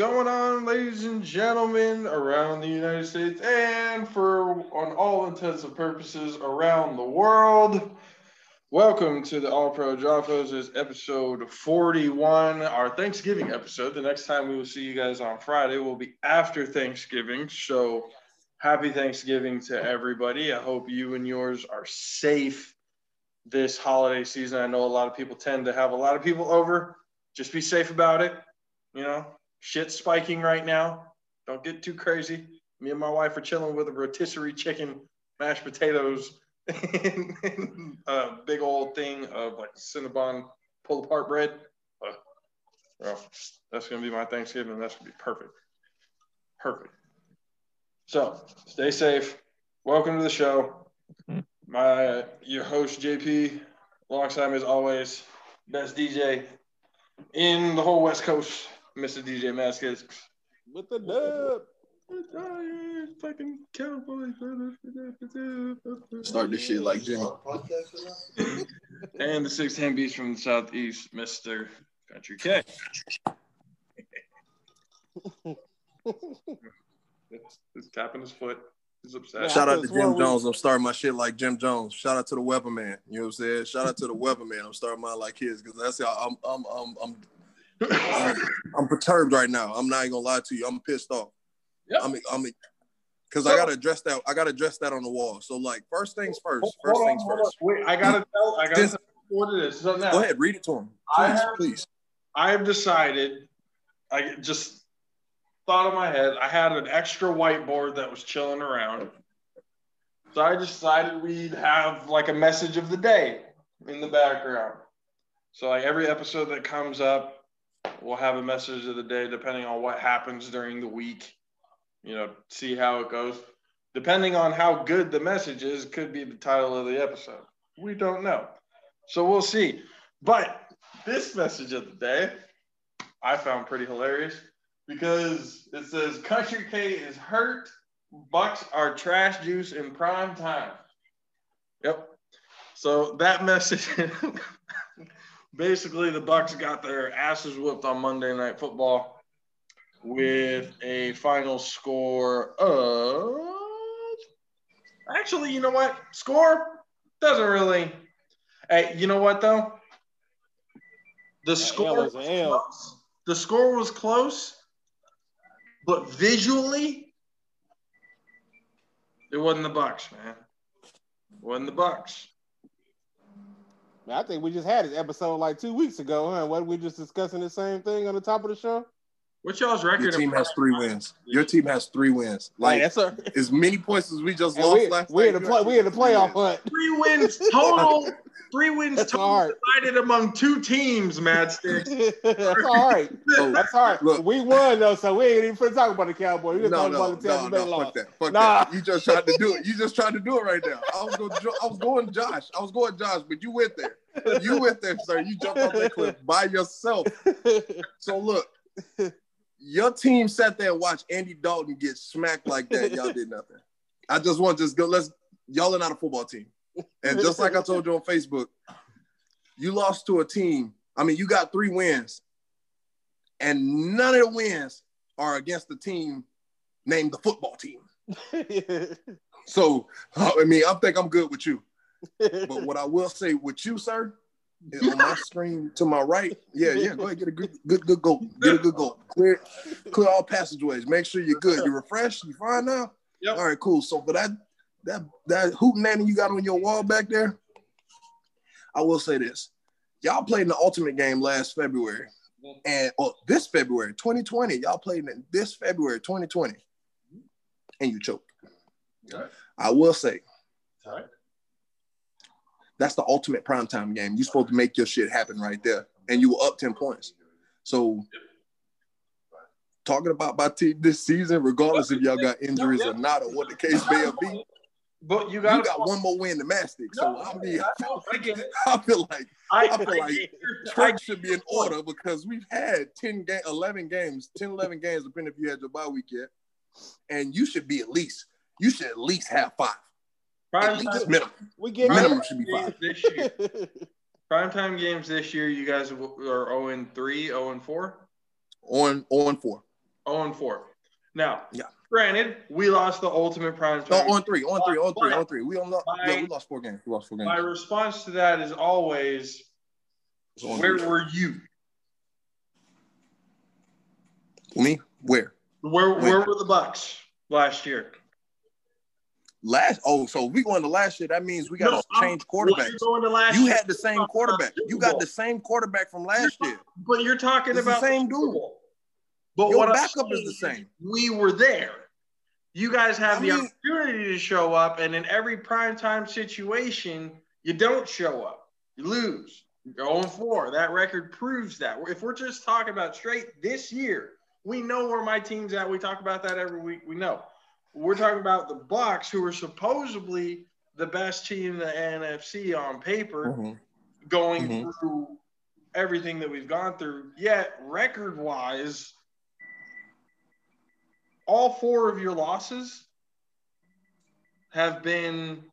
Going on, ladies and gentlemen, around the United States and for on all intents and purposes around the world? Welcome to the All Pro Joffos is episode 41, our Thanksgiving episode. The next time we will see you guys on Friday will be after Thanksgiving. So happy Thanksgiving to everybody. I hope you and yours are safe this holiday season. I know a lot of people tend to have a lot of people over. Just be safe about it. You know, shit's spiking right now. Don't get too crazy. Me and my wife are chilling with a rotisserie chicken, mashed potatoes, and, and a big old thing of like Cinnabon pull apart bread. Uh, well, that's gonna be my Thanksgiving. That's gonna be perfect. Perfect. So stay safe. Welcome to the show. My your host JP, alongside me as always, best DJ in the whole West Coast, Mr. DJ Madsticks. With the dub. Fucking cowboy. Start this shit like Jimmy. And the six hand beats from the southeast, Mr. Kountry K. He's tapping his foot. He's upset. Yeah. Shout out to Jim Jones. I'm starting my shit like Jim Jones. Shout out to the Weatherman. You know what I'm saying? Shout out to the Weatherman. I'm starting mine like his because that's how I'm I'm I'm I'm I'm, perturbed right now. I'm not even gonna lie to you. I'm pissed off. Yep. I'm I'm because I gotta address that. I gotta address that on the wall. So like first things first. Hold First on, things hold on. first. Wait, I gotta tell. I gotta This- tell what it is. So now, Go ahead, read it to him. I Please, have- please. I have decided. I just thought in my head. I had an extra whiteboard that was chilling around, so I decided we'd have like a message of the day in the background. So like every episode that comes up, we'll have a message of the day depending on what happens during the week. You know, see how it goes. Depending on how good the message is, could be the title of the episode. We don't know. So we'll see. But this message of the day I found pretty hilarious because it says Kountry K is hurt. Bucs are trash juice in prime time. Yep. So that message basically the Bucs got their asses whooped on Monday night football with a final score of actually, you know what? Score doesn't really Hey, you know what though? The score was is an L. close. The score was close, but visually, it wasn't the Bucs, man. It wasn't the Bucs. Man, I think we just had this episode like two weeks ago, huh? What we just discussing the same thing on the top of the show? What y'all's record? Your team has three wins. Your team has three wins. Like Like that's a as many points as we just and lost we, last we in night, the play we in the playoff hunt. Three wins total. Three wins That's total hard. divided among two teams, Madsticks. that's all right. Oh, That's all right. Look. we won though, so we ain't even finna talk about the Cowboys. We just No, talking no, about the no, Tampa Bay no, loss. fuck that, fuck Nah. that. You just tried to do it. You just tried to do it right now. I was going, I was going, Josh. I was going, Josh, but you went there. You went there, sir. You jumped off that cliff by yourself. So look, your team sat there and watched Andy Dalton get smacked like that. Y'all did nothing. I just want to just go. Let's y'all are not a football team, and just like I told you on Facebook, you lost to a team. I mean, you got three wins, and none of the wins are against the team named the football team. So I mean, I think I'm good with you. But what I will say with you, sir, is on my screen to my right. Yeah, yeah. Go ahead, get a good, good, good goal. Get a good goal. Clear, clear all passageways. Make sure you're good. You're refreshed. You fine now. Yep. All right, cool. So for that, that, that hoot nanny you got on your wall back there, I will say this: y'all played in the ultimate game last February, and or this February 2020. Y'all played in this February 2020, and you choked. Okay. I will say All right. That's the ultimate primetime game. You're supposed to make your shit happen right there. And you were up 10 points. So talking about my team this season, regardless if y'all got injuries or not, or what the case may be, But you got you got one more win than Madsticks. So No, I mean, I I get it. I feel like I, I feel like Trent should be in order because we've had 10 game, 11 games, 10, 11 games, depending if you had your bye week yet. And you should be at least, you should at least have five. At prime least time, minimum. we get Minimum should be games five. this year. Prime time games this year. You guys are 0 and 3, 0 and 4. On on four. On four. Now, Yeah. granted, we lost the ultimate prime No, time. on three, on three, on three, But- on three. We on by- yeah, we lost four games. We lost four games. My response to that is always, where three. were you? me? Where? Where When? where were the Bucs last year? Last oh, so we going to last year. That means we got No, to change you're quarterbacks. going to last You had the same quarterback. You got the same quarterback from last year. but you're talking It's the about same Super dude. But Your what backup is the same. We were there. You guys have I the mean- opportunity to show up, and in every primetime situation, you don't show up. You lose. You're 0 4. That record proves that. If we're just talking about straight this year, we know where my team's at. We talk about that every week. We know. We're talking about the Bucs, who are supposedly the best team in the NFC on paper Mhm. going Mhm. through everything that we've gone through. Yet, record wise, all four of your losses have been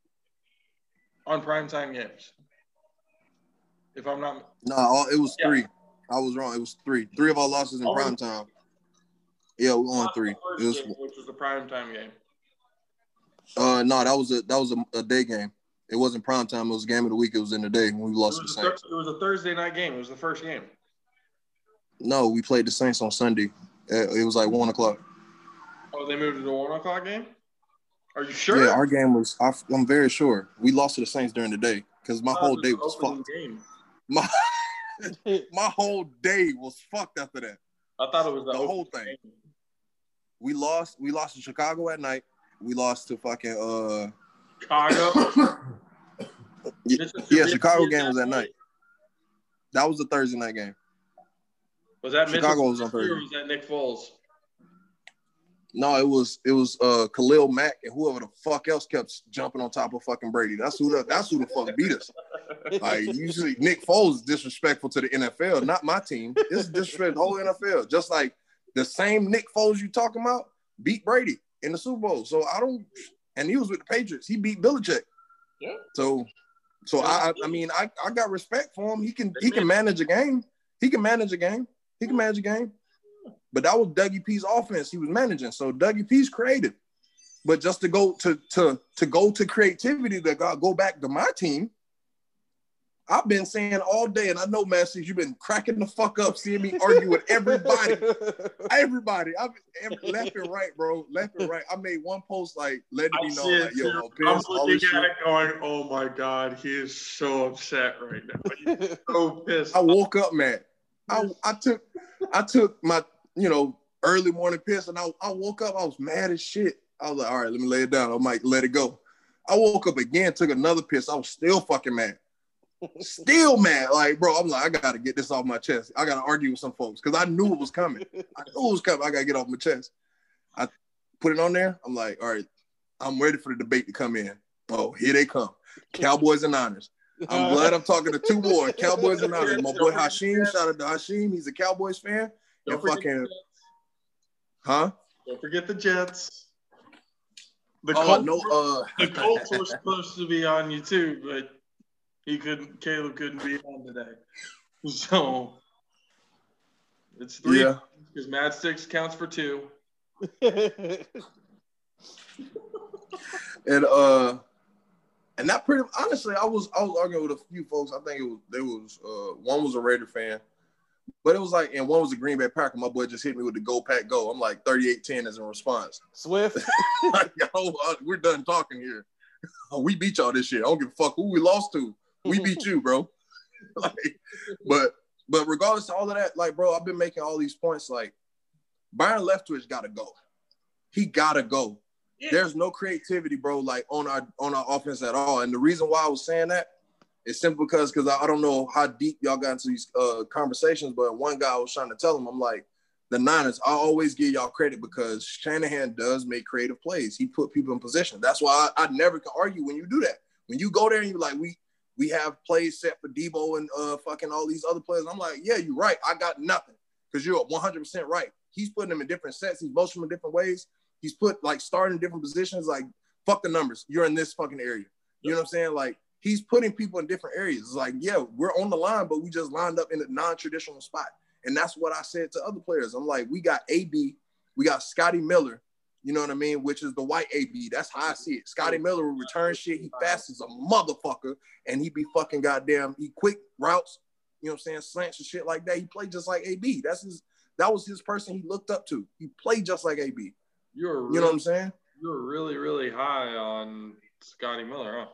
on primetime games. If I'm not No, it was Yeah. three. I was wrong. It was three. Three of our losses in Oh. prime time. Yeah, we won three. It was game, which was the primetime game. uh no, that was a that was a, a day game. It wasn't prime time. It was game of the week. It was in the day when we lost the Saints. it was a Thursday night game. It was the first game. No, we played the Saints on Sunday. It was like one o'clock. Oh, they moved to the one o'clock game. Are you sure? Yeah, our game was. I, am very sure we lost to the Saints during the day because my whole day was fucked. Game. My my whole day was fucked after that. I thought it was the, The whole thing. game. We lost. We lost to Chicago at night. We lost to fucking uh Chicago. Yeah, yeah, Chicago game was at night. That was the Thursday night game. Was that Chicago was on Thursday. Was that Nick Foles? No, it was it was uh Khalil Mack and whoever the fuck else kept jumping on top of fucking Brady. That's who the that's who the fuck beat us. Like usually Nick Foles is disrespectful to the NFL, not my team. This is disrespect the whole NFL. Just like the same Nick Foles you talking about beat Brady in the Super Bowl. So I don't and he was with the Patriots. He beat Belichick. Yeah. So so I I- I mean I, I got respect for him. He can he can manage a game. He can manage a game. He can manage a game. But that was Dougie P's offense he was managing. So Dougie P's creative. But just to go to to to go to creativity to go back to my team, I've been saying all day, and I know, Master, you've been cracking the fuck up seeing me argue with everybody. Everybody, I've every, left and right, bro, left and right. I made one post like letting I me know, see like, yo, too. I'm I'm all this looking at shit. it going, oh my God, he is so upset right now. He's so pissed. I woke up mad. I I took I took my you know early morning piss, and I I woke up. I was mad as shit. I was like, all right, let me lay it down. I might let it go. I woke up again, took another piss. I was still fucking mad. Still mad. Like, bro, I'm like, I gotta get this off my chest. I gotta argue with some folks because I knew it was coming. I knew it was coming. I gotta get off my chest. I put it on there. I'm like, all right, I'm ready for the debate to come in. Oh, here they come. Cowboys and Niners. I'm glad I'm talking to two more Cowboys and Niners. My boy Hashim, shout out to Hashim. He's a Cowboys fan. Don't And fucking, huh? don't forget the Jets. The Oh, Colts, no, uh, the Colts were supposed to be on you too, but he couldn't. Caleb couldn't be on today, so it's three yeah. because Madsticks counts for two. And uh, and that pretty honestly, I was I was arguing with a few folks. I think it was there was uh one was a Raider fan, but it was like and one was a Green Bay Packer. My boy just hit me with the go pack go. I'm like 38-10 as a response. Swift. like, yo, uh, we're done talking here. we beat y'all this year. I don't give a fuck who we lost to. We beat you, bro. like, but but regardless of all of that, like, bro, I've been making all these points. Like, Byron Leftwich gotta go. He gotta go. There's no creativity, bro, like on our on our offense at all. And the reason why I was saying that is simple because because I, I don't know how deep y'all got into these uh, conversations, but one guy I was trying to tell him, I'm like, the Niners, I always give y'all credit because Shanahan does make creative plays. He put people in position. That's why I, I never can argue when you do that. When you go there and you're like, we we have plays set for Deebo and uh fucking all these other players. I'm like, yeah, you're right. I got nothing because you're 100% right. He's putting them in different sets. He's motioning in different ways. He's put like starting in different positions. Like, fuck the numbers. You're in this fucking area. You know what I'm saying? Like, he's putting people in different areas. It's like, yeah, we're on the line, but we just lined up in a non-traditional spot. And that's what I said to other players. I'm like, we got AB, we got Scotty Miller, you know what I mean? Which is the white AB. That's how I see it. Scotty Miller will return shit. He fast as a motherfucker, and he be fucking goddamn. He quick routes. You know what I'm saying? Slants and shit like that. He played just like AB. That's his. That was his person he looked up to. He played just like AB. You're really, You know what I'm saying? You're really, really high on Scotty Miller, huh?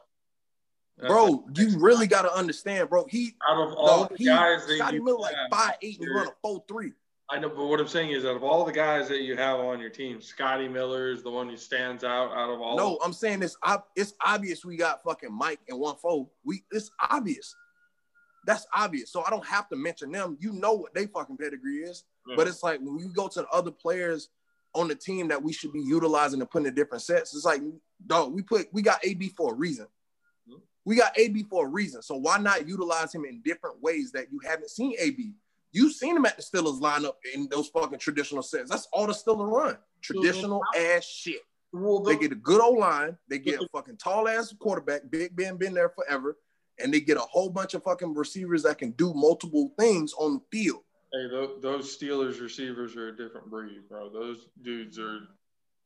That's- Bro, you really got to understand, bro. He, out of all dog, the guys that Scotty Miller like five eight and run a four three. I know, but what I'm saying is, out of all the guys that you have on your team, Scotty Miller is the one who stands out out of all. No, I'm saying it's it's obvious we got fucking Mike and one foe. We it's obvious. That's obvious. So I don't have to mention them. You know what they fucking pedigree is. Yeah. But it's like when you go to the other players on the team that we should be utilizing and putting in different sets, it's like, dog, we put we got AB for a reason. Mhm. We got AB for a reason. So why not utilize him in different ways that you haven't seen AB? You've seen him at the Steelers lineup in those fucking traditional sets. That's all the Steelers run. Traditional mm-hmm. ass shit. well, They get a good old line. They get a mm-hmm. fucking tall ass quarterback. Big Ben been there forever, and they get a whole bunch of fucking receivers that can do multiple things on the field. hey, tho- those Steelers receivers are a different breed, bro. Those dudes are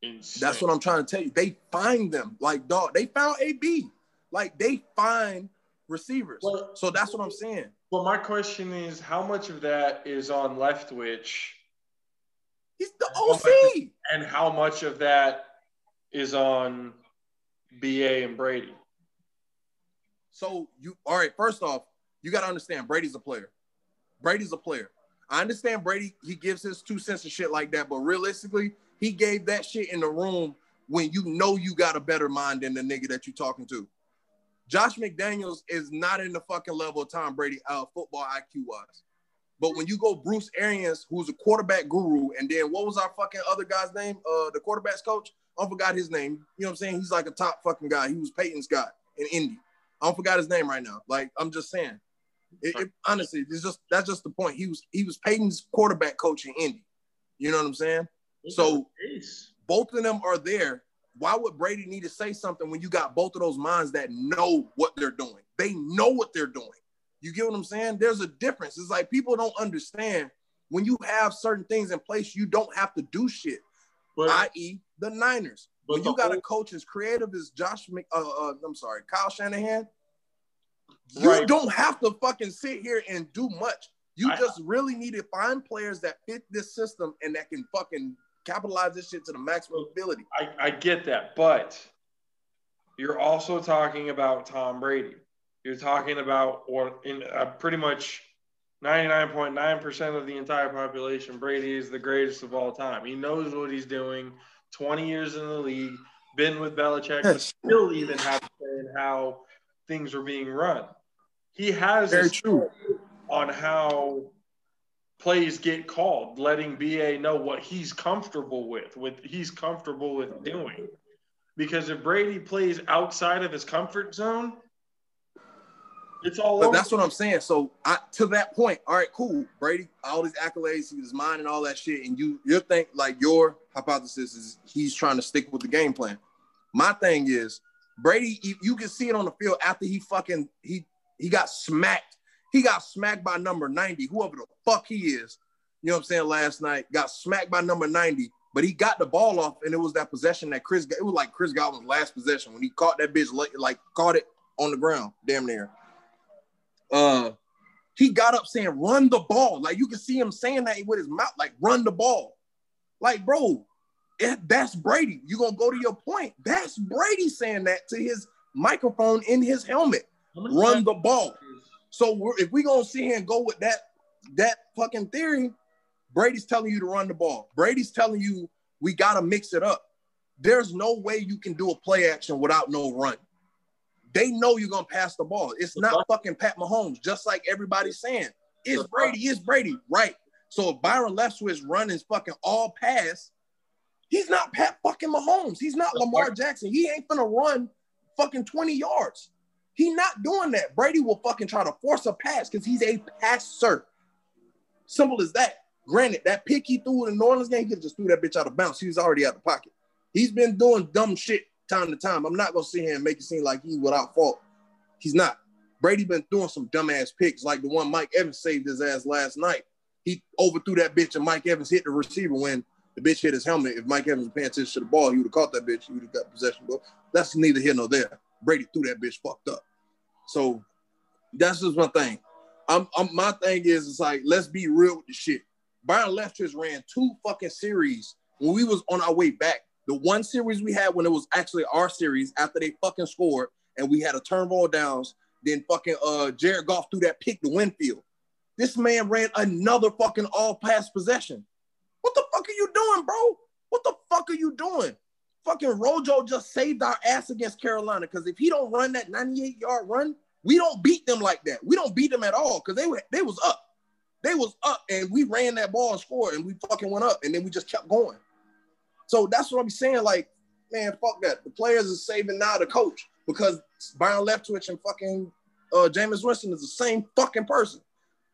insane. That's what I'm trying to tell you. They find them like dog. They found AB. Like they find receivers. Well- so that's what I'm saying. Well, my question is, how much of that is on Leftwich, He's the OC. and how much of that is on BA and Brady? So you all right? First off, you got to understand Brady's a player. Brady's a player. I understand Brady. He gives his two cents and shit like that, but realistically, he gave that shit in the room when you know you got a better mind than the nigga that you're talking to. Josh McDaniels is not in the fucking level of Tom Brady uh, football IQ wise. But when you go Bruce Arians, who's a quarterback guru, and then what was our fucking other guy's name? Uh, the quarterbacks coach. I forgot his name. You know what I'm saying? He's like a top fucking guy. He was Peyton's guy in Indy. I don't forgot his name right now. Like I'm just saying. It, it- honestly, it's just that's just the point. He was he was Peyton's quarterback coach in Indy. You know what I'm saying? So- Both of them are there. Why would Brady need to say something when you got both of those minds that know what they're doing? They know what they're doing. You get what I'm saying? There's a difference. It's like people don't understand when you have certain things in place, you don't have to do shit. i.e., the Niners. but When you got a coach as creative as Josh, Mc, uh, uh, I'm sorry, Kyle Shanahan, you Right. don't have to fucking sit here and do much. You I- just really need to find players that fit this system and that can fucking capitalize this shit to the maximum ability. I, I get that, but you're also talking about Tom Brady. You're talking about, or in uh, pretty much 99.9% of the entire population, Brady is the greatest of all time. He knows what he's doing, 20 years in the league, been with Belichick, Yes. still even have to say in how things are being run. He has Very true. on how plays get called, letting BA know what he's comfortable with, with he's comfortable with doing. Because if Brady plays outside of his comfort zone, it's all But over. that's what I'm saying. So I, to that point, all right, cool. Brady, all these accolades, he was mine and all that shit. And you, your think like your hypothesis is he's trying to stick with the game plan. My thing is Brady, you, you can see it on the field after he fucking he he got smacked. He got smacked by number 90, whoever the fuck he is. You know what I'm saying? Last night, got smacked by number 90, but he got the ball off, and it was that possession that Chris got, it was like Chris got Godwin's last possession when he caught that bitch like, like caught it on the ground, damn near. Uh he got up saying run the ball. Like you can see him saying that with his mouth like run the ball. Like bro it, that's brady. You gonna go to your point. That's brady saying that to his microphone in his helmet. Run the ball so we're, if we gonna sit here and go with that that fucking theory brady's telling you to run the ball brady's telling you we gotta mix it up there's no way you can do a play action without no run they know you're gonna pass the ball. It's not fucking Pat Mahomes, just like everybody's saying. It's Brady, it's Brady, right? So if Byron Leftwich running fucking all pass, he's not Pat fucking Mahomes. He's not Lamar Jackson. He ain't gonna run fucking 20 yards. He not doing that. Brady will fucking try to force a pass because he's a passer. Simple as that. Granted, that pick he threw in the New Orleans game, he just threw that bitch out of bounds. He was already out of pocket. He's been doing dumb shit time to time. I'm not gonna here and make it seem like he's without fault. He's not. Brady been doing some dumbass picks, like the one Mike Evans saved his ass last night. he overthrew that bitch and Mike Evans hit the receiver when the bitch hit his helmet. If Mike Evans was paying attention to the ball, he would have caught that bitch. He would have got possession. But that's neither here nor there. Brady threw that bitch fucked up. So that's just one thing. I'm, I'm my thing is it's like let's be real with the shit. Byron Leftwich ran two fucking series when we was on our way back. The one series we had when it was actually our series after they fucking scored and we had a turn ball downs. Then fucking uh Jared Goff threw that pick to Winfield. This man ran another fucking all pass possession. What the fuck are you doing, bro? What the fuck are you doing? Fucking Rojo just saved our ass against Carolina because if he don't run that 98 yard run, we don't beat them like that. We don't beat them at all because they were they was up. They was up and we ran that ball and scored and we fucking went up and then we just kept going. So that's what I'm saying. Like, man, fuck that. The players are saving now the coach because Byron Leftwich and fucking uh Jameis Winston is the same fucking person.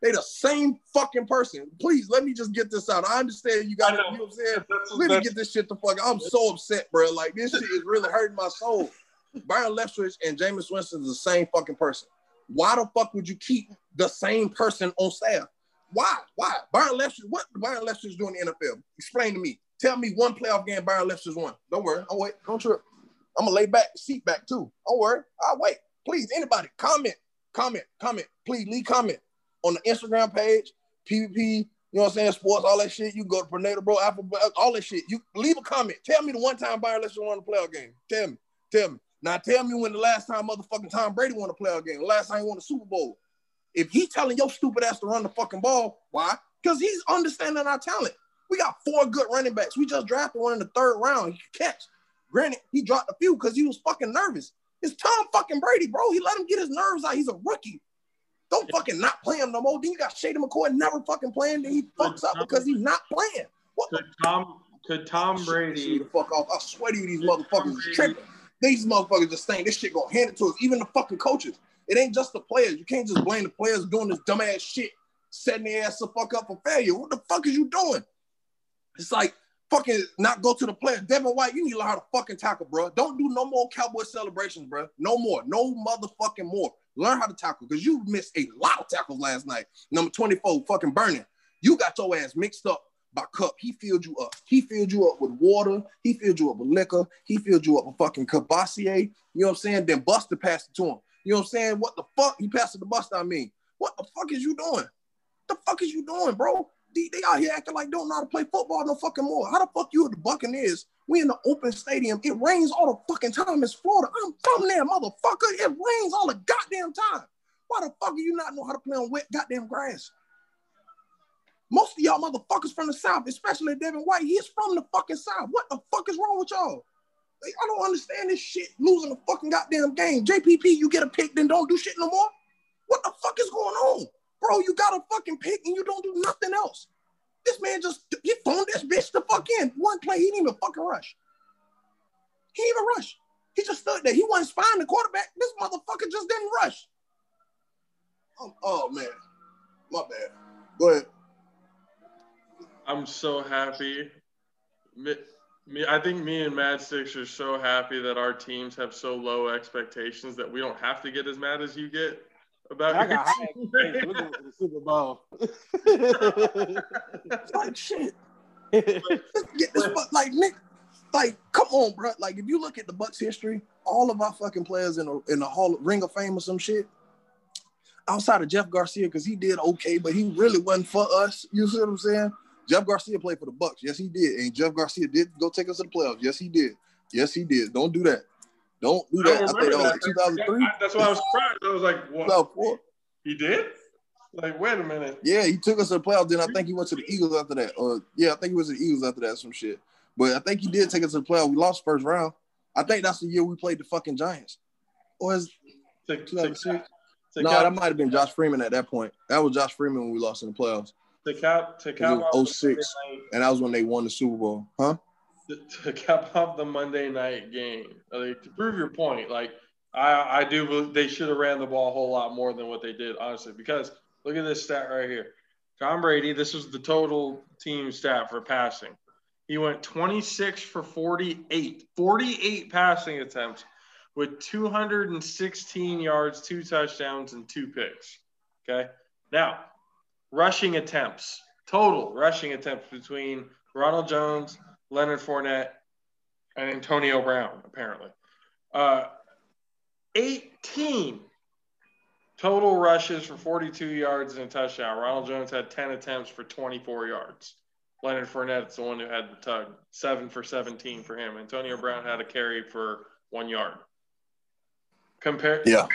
They the same fucking person. Please let me just get this out. I understand you got to, you know what I'm saying? That's, let me get this shit the fuck. I'm so upset, bro. Like this shit is really hurting my soul. Byron Leftwich and Jameis Winston is the same fucking person. Why the fuck would you keep the same person on staff? Why? Why? Byron Leftwich, what Byron Leftwich doing in the NFL? Explain to me. Tell me one playoff game Byron Leftwich won. Don't worry. I'll wait. Don't trip. I'm gonna lay back, seat back too. Don't worry. I'll wait. Please, anybody, comment, comment, comment. Please leave comment on the Instagram page, PvP, you know what I'm saying, sports, all that shit. You go to Prenatal Bro, Apple, all that shit. You leave a comment. Tell me the one time Byron Lester won a playoff game. Tell me. Tell me. Now tell me when the last time motherfucking Tom Brady won a playoff game, the last time he won a Super Bowl. If he's telling your stupid ass to run the fucking ball, why? Because he's understanding our talent. We got four good running backs. We just drafted one in the third round. He could catch. Granted, he dropped a few because he was fucking nervous. It's Tom fucking Brady, bro. He let him get his nerves out. He's a rookie. Don't fucking not play him no more. Then you got Shady McCoy never fucking playing. Then he fucks up because he's not playing. What could Tom could Tom Brady the fuck off? I swear to you, these motherfuckers is tripping. These motherfuckers just saying this shit gonna hand it to us. Even the fucking coaches. It ain't just the players. You can't just blame the players doing this dumbass shit, setting their ass the fuck up for failure. What the fuck is you doing? It's like fucking not go to the player. Devin White, you need to learn how to fucking tackle, bro. Don't do no more cowboy celebrations, bro. No more. No motherfucking more. Learn how to tackle because you missed a lot of tackles last night. Number 24, fucking burning. You got your ass mixed up by Kupp. He filled you up. He filled you up with water. He filled you up with liquor. He filled you up with fucking Courvoisier. You know what I'm saying? Then Buster passed it to him. You know what I'm saying? What the fuck? He passed it to Buster, I mean. What the fuck is you doing? What the fuck is you doing, bro? They, out here acting like don't know how to play football no fucking more. How the fuck you at the Buccaneers? We in the open stadium. It rains all the fucking time. It's Florida. I'm from there, motherfucker. It rains all the goddamn time. Why the fuck do you not know how to play on wet goddamn grass? Most of y'all motherfuckers from the South, especially Devin White, he's from the fucking South. What the fuck is wrong with y'all? I don't understand this shit. Losing the fucking goddamn game. JPP, you get a pick, then don't do shit no more. What the fuck is going on? Bro, you got a fucking pick and you don't do nothing else. This man just he phoned this bitch the fuck in. One play, he didn't even fucking rush. He didn't even rush. He just stood there. He wasn't spying the quarterback. This motherfucker just didn't rush. Oh, oh man, my bad. Go ahead. I'm so happy. Me, me, I think me and Madsticks are so happy that our teams have so low expectations that we don't have to get as mad as you get about I got high the Super Bowl. like shit. Get this, like Nick, like come on, bro. Like if you look at the Bucs history, all of our fucking players in the in the Hall of Ring of Fame or some shit, outside of Jeff Garcia, because he did okay, but he really wasn't for us. You see what I'm saying? Jeff Garcia played for the Bucs. Yes, he did. And Jeff Garcia did go take us to the playoffs. Yes, he did. Yes, he did. Don't do that. Don't do that. I, oh, I think that was 2003. That's why I was surprised. I was like, what? 2004. He did? Like, wait a minute. Yeah, he took us to the playoffs. Then I think he went to the Eagles after that. Or yeah, I think he was the Eagles after that, some shit. But I think he did take us to the playoffs. We lost first round. I think that's the year we played the fucking Giants. Or is 2006? No, that might have been Josh Freeman at that point. That was Josh Freeman when we lost in the playoffs. To cap, to cap, 06, and that was when they won the Super Bowl, huh? To, to cap off the Monday night game, like, to prove your point, like I, I do they should have ran the ball a whole lot more than what they did, honestly. Because look at this stat right here. Tom Brady, this was the total team stat for passing. He went 26 for 48, 48 passing attempts with 216 yards, two touchdowns, and two picks. Okay. Now, rushing attempts total rushing attempts between Ronald Jones, Leonard Fournette, and Antonio Brown, apparently. Uh, 18 total rushes for 42 yards and a touchdown. Ronald Jones had 10 attempts for 24 yards. Leonard Fournette's the one who had the tug, seven for 17 for him. Antonio Brown had a carry for one yard. Compare. Yeah.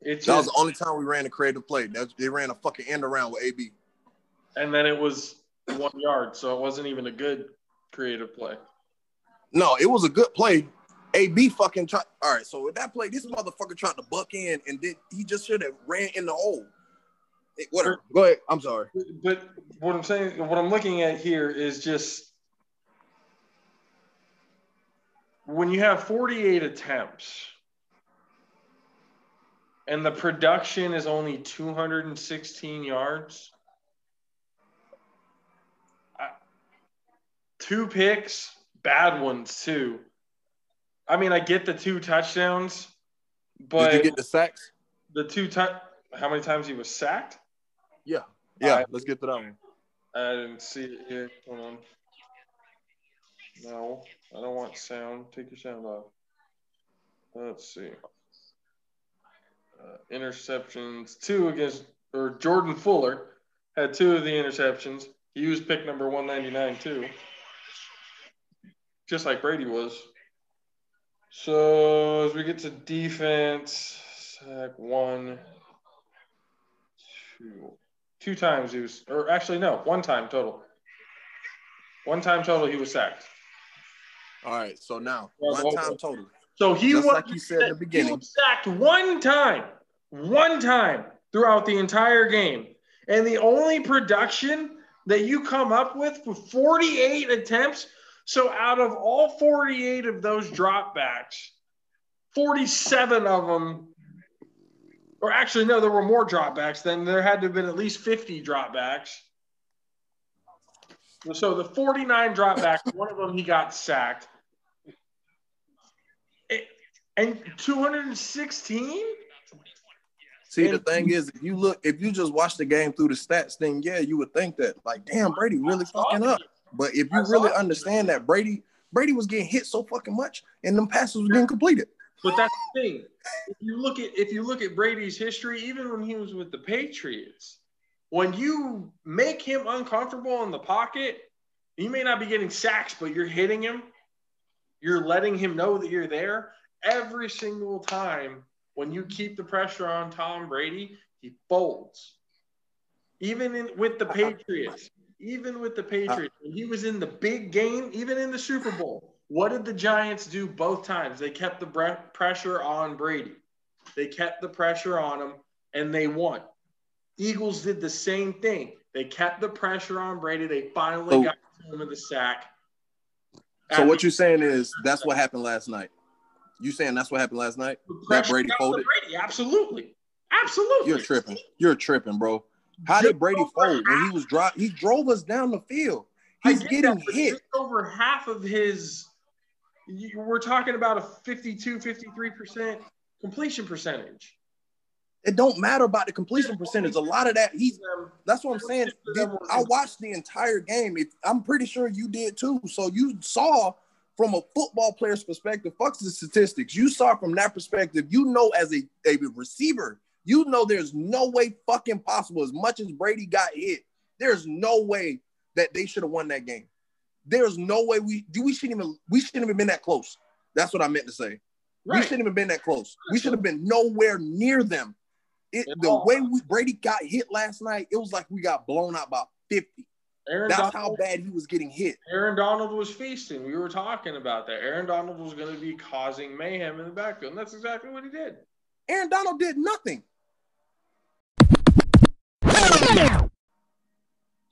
It's That was the only time we ran a creative play. That, they ran a fucking end around with AB. and then it was one yard, so it wasn't even a good creative play. No, it was a good play. AB fucking tried. All right, so with that play, this motherfucker tried to buck in and did he just should have ran in the hole. It- whatever. Go ahead. I'm sorry. But what I'm saying, what I'm looking at here is just when you have 48 attempts and the production is only 216 yards, two picks, bad ones too. I mean, I get the two touchdowns, but Did you get the sacks? the two touch. How many times he was sacked? Yeah. Yeah. I- let's get to that one. I didn't see it here. Hold on. No, I don't want sound. Take your sound off. Let's see. Uh, interceptions, two against, or Jordan Fuller had two of the interceptions. He was pick number 199 too. Just like Brady was. So as we get to defense, sack one, two two times he was, or actually no, one time total. One time total he was sacked. All right. So now, one time total. So he was like you said in the He beginning. was sacked one time, one time throughout the entire game, and the only production that you come up with for 48 attempts. So out of all 48 of those dropbacks, 47 of them, or actually no, there were more dropbacks. Then there had to have been at least 50 dropbacks. So the 49 dropbacks, one of them he got sacked. It- and 216? See, the thing is, if you look, if you just watch the game through the stats, then yeah, you would think that, like, damn, Brady really fucking up. But if you really understand that Brady, Brady was getting hit so fucking much, and them passes were getting completed. But that's the thing. If you look at if you look at Brady's history, even when he was with the Patriots, when you make him uncomfortable in the pocket, he may not be getting sacks, but you're hitting him. You're letting him know that you're there every single time. When you keep the pressure on Tom Brady, he folds. Even in, with the Patriots, even with the uh, Patriots, when he was in the big game, even in the Super Bowl, what did the Giants do both times? They kept the bre- pressure on Brady. They kept the pressure on him and they won. Eagles did the same thing. They kept the pressure on Brady. They finally So- got him in the sack. So what you're saying is that's what happened last night. You saying that's what happened last night? That Brady folded? Brady, absolutely, absolutely. You're tripping. You're tripping, bro. How did Brady fold when he was drop? He drove us down the field. He's get getting that, hit. just over half of his. We're talking about a 52, 53% completion percentage. It don't matter about the completion percentage. A lot of that, he's That's what I'm saying. I watched the entire game. I'm pretty sure you did too. So you saw from a football player's perspective, fuck the statistics. You saw from that perspective, you know, as a, a receiver, you know there's no way fucking possible. As much as Brady got hit, there's no way that they should have won that game. There's no way we do. we shouldn't even we shouldn't have been that close. That's what I meant to say. We shouldn't have been that close. We should have been nowhere near them. It, the way we, Brady got hit last night, it was like we got blown out by 50. Aaron That's Donald, how bad he was getting hit. Aaron Donald was feasting. We were talking about that. Aaron Donald was going to be causing mayhem in the backfield, and that's exactly what he did. Aaron Donald did nothing.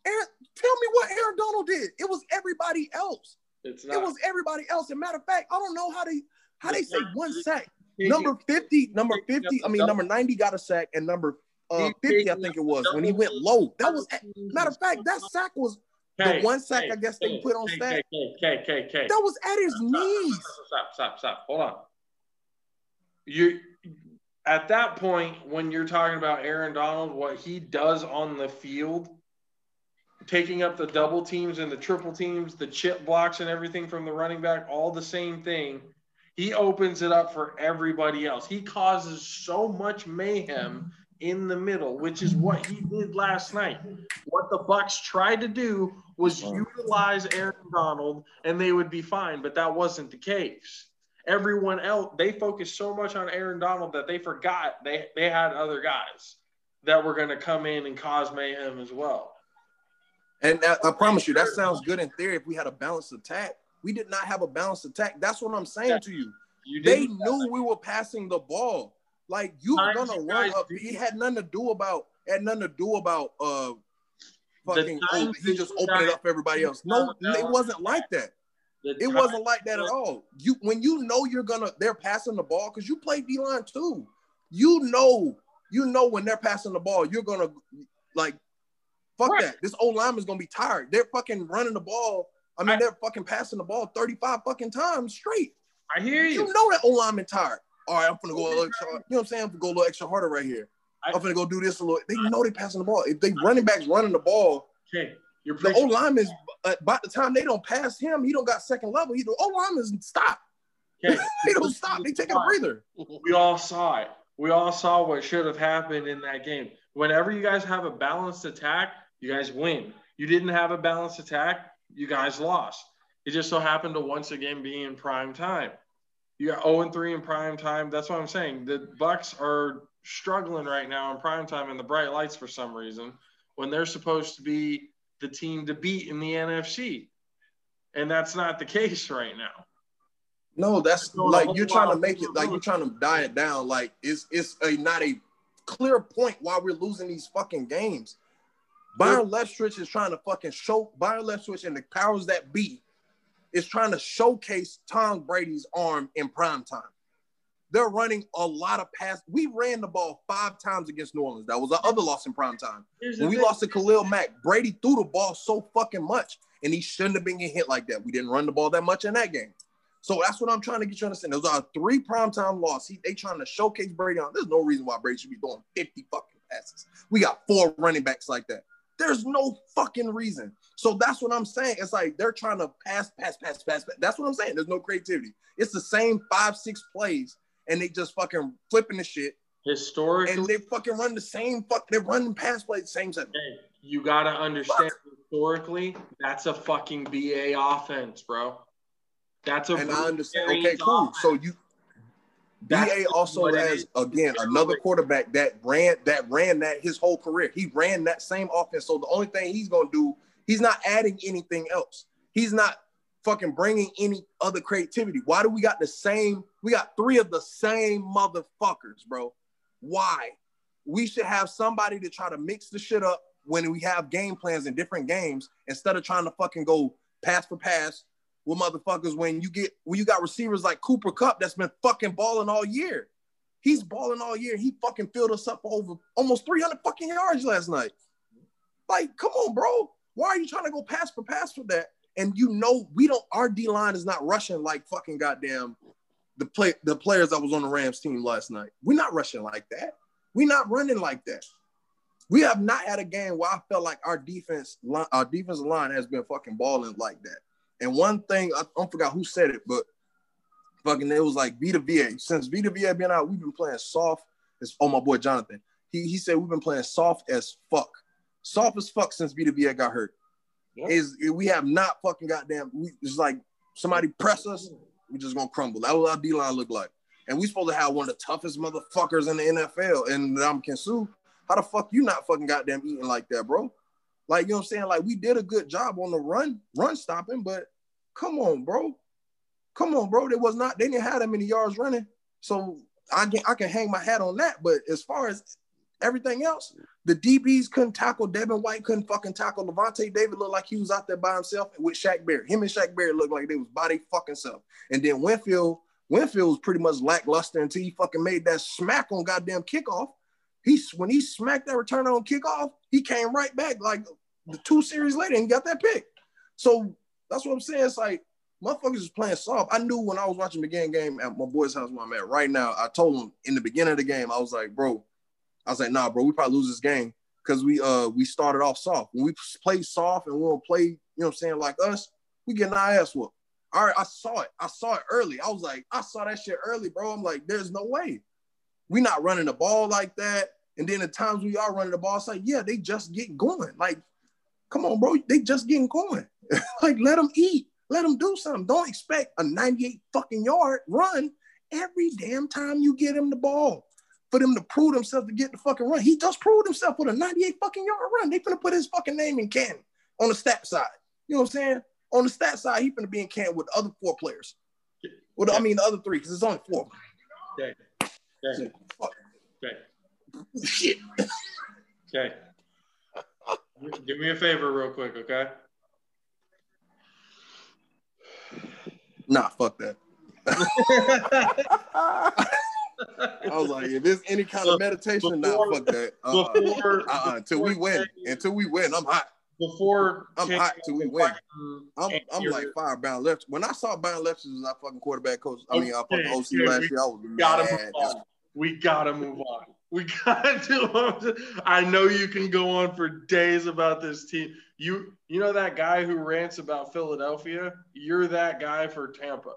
Aaron, tell me what Aaron Donald did. It was everybody else. It was everybody else. And matter of fact, I don't know how they how they say one sack. Number 50, number 50, I mean number 90 got a sack, and number uh, 50, I think it was, when he went low. That was matter of fact, that sack was the one sack I guess they put on K, stat. K, K, K, K. That was at his knees. Stop, stop, stop. Hold on. You at that point, when you're talking about Aaron Donald, what he does on the field, taking up the double teams and the triple teams, the chip blocks and everything from the running back, all the same thing. He opens it up for everybody else. He causes so much mayhem in the middle, which is what he did last night. What the Bucs tried to do was utilize Aaron Donald and they would be fine, but that wasn't the case. Everyone else, they focused so much on Aaron Donald that they forgot they, they had other guys that were going to come in and cause mayhem as well. And I, I promise you, that sounds good in theory if we had a balanced attack. We did not have a balanced attack. That's what I'm saying to you. you they knew we were passing the ball. Like you were gonna run up. He had nothing to do about had nothing to do about uh fucking oh, he just opened it up for everybody else. No, it wasn't like that. It wasn't like that at all. You when you know you're gonna they're passing the ball because you play D line too. You know, you know when they're passing the ball, you're gonna like fuck right. that. This old lineman's gonna be tired. They're fucking running the ball. I mean, I, they're fucking passing the ball 35 fucking times straight. I hear you. You know that old lineman tired. All right, I'm gonna go a little extra, you know what I'm saying? I'm gonna go a little extra harder right here. I, am gonna go do this a little. They know they passing the ball. If they running backs running the ball, okay. You're the old lineman uh, by the time they don't pass him, he don't got second level. He the old linemen stop. Okay. they don't stop. They take a breather. We all saw it. We all saw what should have happened in that game. Whenever you guys have a balanced attack, you guys win. You didn't have a balanced attack, you guys lost. It just so happened to once again be in prime time. You got 0 and 3 in prime time. That's what I'm saying. The Bucs are struggling right now in prime time in the bright lights for some reason when they're supposed to be the team to beat in the NFC. And that's not the case right now. No, that's like you're trying to make it like you're trying to die it down. Like it's it's a not a clear point why we're losing these fucking games. Byron Leftwich is trying to fucking show Byron Leftwich and the powers that be is trying to showcase Tom Brady's arm in prime time. They're running a lot of pass. We ran the ball five times against New Orleans. That was our other loss in prime time. When we lost to Khalil Mack, Brady threw the ball so fucking much, and he shouldn't have been getting hit like that. We didn't run the ball that much in that game. So that's what I'm trying to get you to understand. Those are three primetime losses. They trying to showcase Brady on. There's no reason why Brady should be throwing 50 fucking passes. We got four running backs like that. There's no fucking reason. So that's what I'm saying. It's like they're trying to pass, pass, pass, pass. pass. That's what I'm saying. There's no creativity. It's the same five, six plays, and they just fucking flipping the shit. Historically, and they fucking run the same fuck. They're running pass plays same time. Hey, you gotta understand fuck. historically, that's a fucking BA offense, bro. That's a and I understand. Okay, cool. Offense. So you BA also has again another quarterback that ran that ran that his whole career. He ran that same offense. So the only thing he's gonna do, he's not adding anything else. He's not fucking bringing any other creativity. Why do we got the same? We got three of the same motherfuckers, bro. Why? We should have somebody to try to mix the shit up when we have game plans in different games instead of trying to fucking go pass for pass, with motherfuckers when you get when you got receivers like Cooper Kupp that's been fucking balling all year. He's balling all year. He fucking filled us up over almost 300 fucking yards last night. Like, come on, bro. Why are you trying to go pass for pass for that? And you know we don't. Our D line is not rushing like fucking goddamn the play the players that was on the Rams team last night. We're not rushing like that. We're not running like that. We have not had a game where I felt like our defense, line, our defensive line has been fucking balling like that. And one thing I don't forgot who said it, but fucking it was like Vita Vea. Since Vita Vea been out, we've been playing soft. It's oh my boy Jonathan. He he said we've been playing soft as fuck, soft as fuck since Vita Vea got hurt. Is we have not fucking goddamn. We, it's like somebody press us, we just gonna crumble. That was our D line look like. And we supposed to have one of the toughest motherfuckers in the NFL. And I'm Kinsu. How the fuck you not fucking goddamn eating like that, bro? Like, you know what I'm saying? Like, we did a good job on the run, run stopping, but come on, bro. Come on, bro. There was not, they didn't have that many yards running. So I can I can hang my hat on that. But as far as everything else, the DBs couldn't tackle. Devin White couldn't fucking tackle. Lavonte David looked like he was out there by himself with Shaq Barrett. Him and Shaq Barrett looked like they was body fucking self. And then Winfield, Winfield was pretty much lackluster until he fucking made that smack on goddamn kickoff. He when he smacked that return on kickoff, he came right back like the two series later and got that pick. So that's what I'm saying. It's like motherfuckers is playing soft. I knew when I was watching the game game at my boy's house where I'm at right now. I told him in the beginning of the game, I was like, bro, I was like, nah, bro, we probably lose this game because we uh we started off soft. When we play soft and we don't play, you know what I'm saying, like us, we getting our ass whooped. All right, I saw it. I saw it early. I was like, I saw that shit early, bro. I'm like, there's no way. We not running the ball like that. And then the times we are running the ball, it's like, yeah, they just get going. Like, come on, bro, they just getting going. like, let them eat. Let them do something. Don't expect a 98 fucking yard run every damn time you get him the ball for them to prove themselves to get the fucking run. He just proved himself with a 98 fucking yard run. They finna put his fucking name in Canton on the stat side. You know what I'm saying? On the stat side, he finna be in Canton with the other four players. Well, I mean the other three, because it's only four. Okay. Okay. Okay. Shit. Okay. Do me a favor, real quick, okay? Nah, fuck that. I was like, if it's any kind of meditation, before, nah, fuck that. Uh-uh. Before, uh-uh. Until we win. Until we win, I'm hot. Before I'm hot till we win. I'm, I'm like fire bound left. When I saw bound left as our fucking quarterback coach, I mean, our fucking OC okay, last year, I was gotta mad. Move on. We gotta move on. We gotta do. I know you can go on for days about this team. You you know that guy who rants about Philadelphia? You're that guy for Tampa.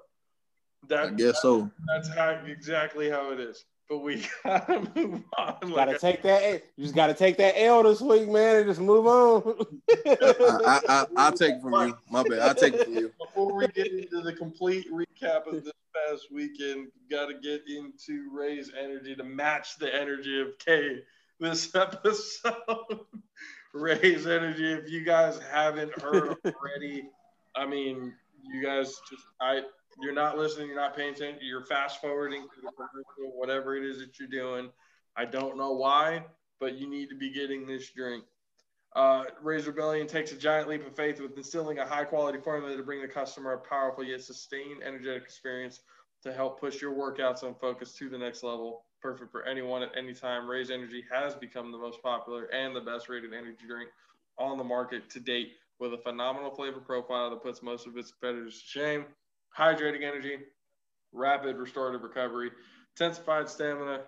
That, I guess so. That's how exactly how it is. But we gotta move on. You gotta like take that. You just gotta take that L this week, man, and just move on. I, I, I, will take it from you. My bad. I'll take it from you. Before we get into the complete recap of this past weekend, got to get into Raze energy to match the energy of K this episode. Raze energy. If you guys haven't heard already, I mean, you guys just I you're not listening, you're not paying attention, you're fast forwarding to the commercial, whatever it is that you're doing. I don't know why, but you need to be getting this drink. Uh, Rebellion takes a giant leap of faith with instilling a high quality formula to bring the customer a powerful yet sustained energetic experience to help push your workouts and focus to the next level. Perfect for anyone at any time. Raze Energy has become the most popular and the best rated energy drink on the market to date with a phenomenal flavor profile that puts most of its competitors to shame hydrating energy, rapid restorative recovery, intensified stamina,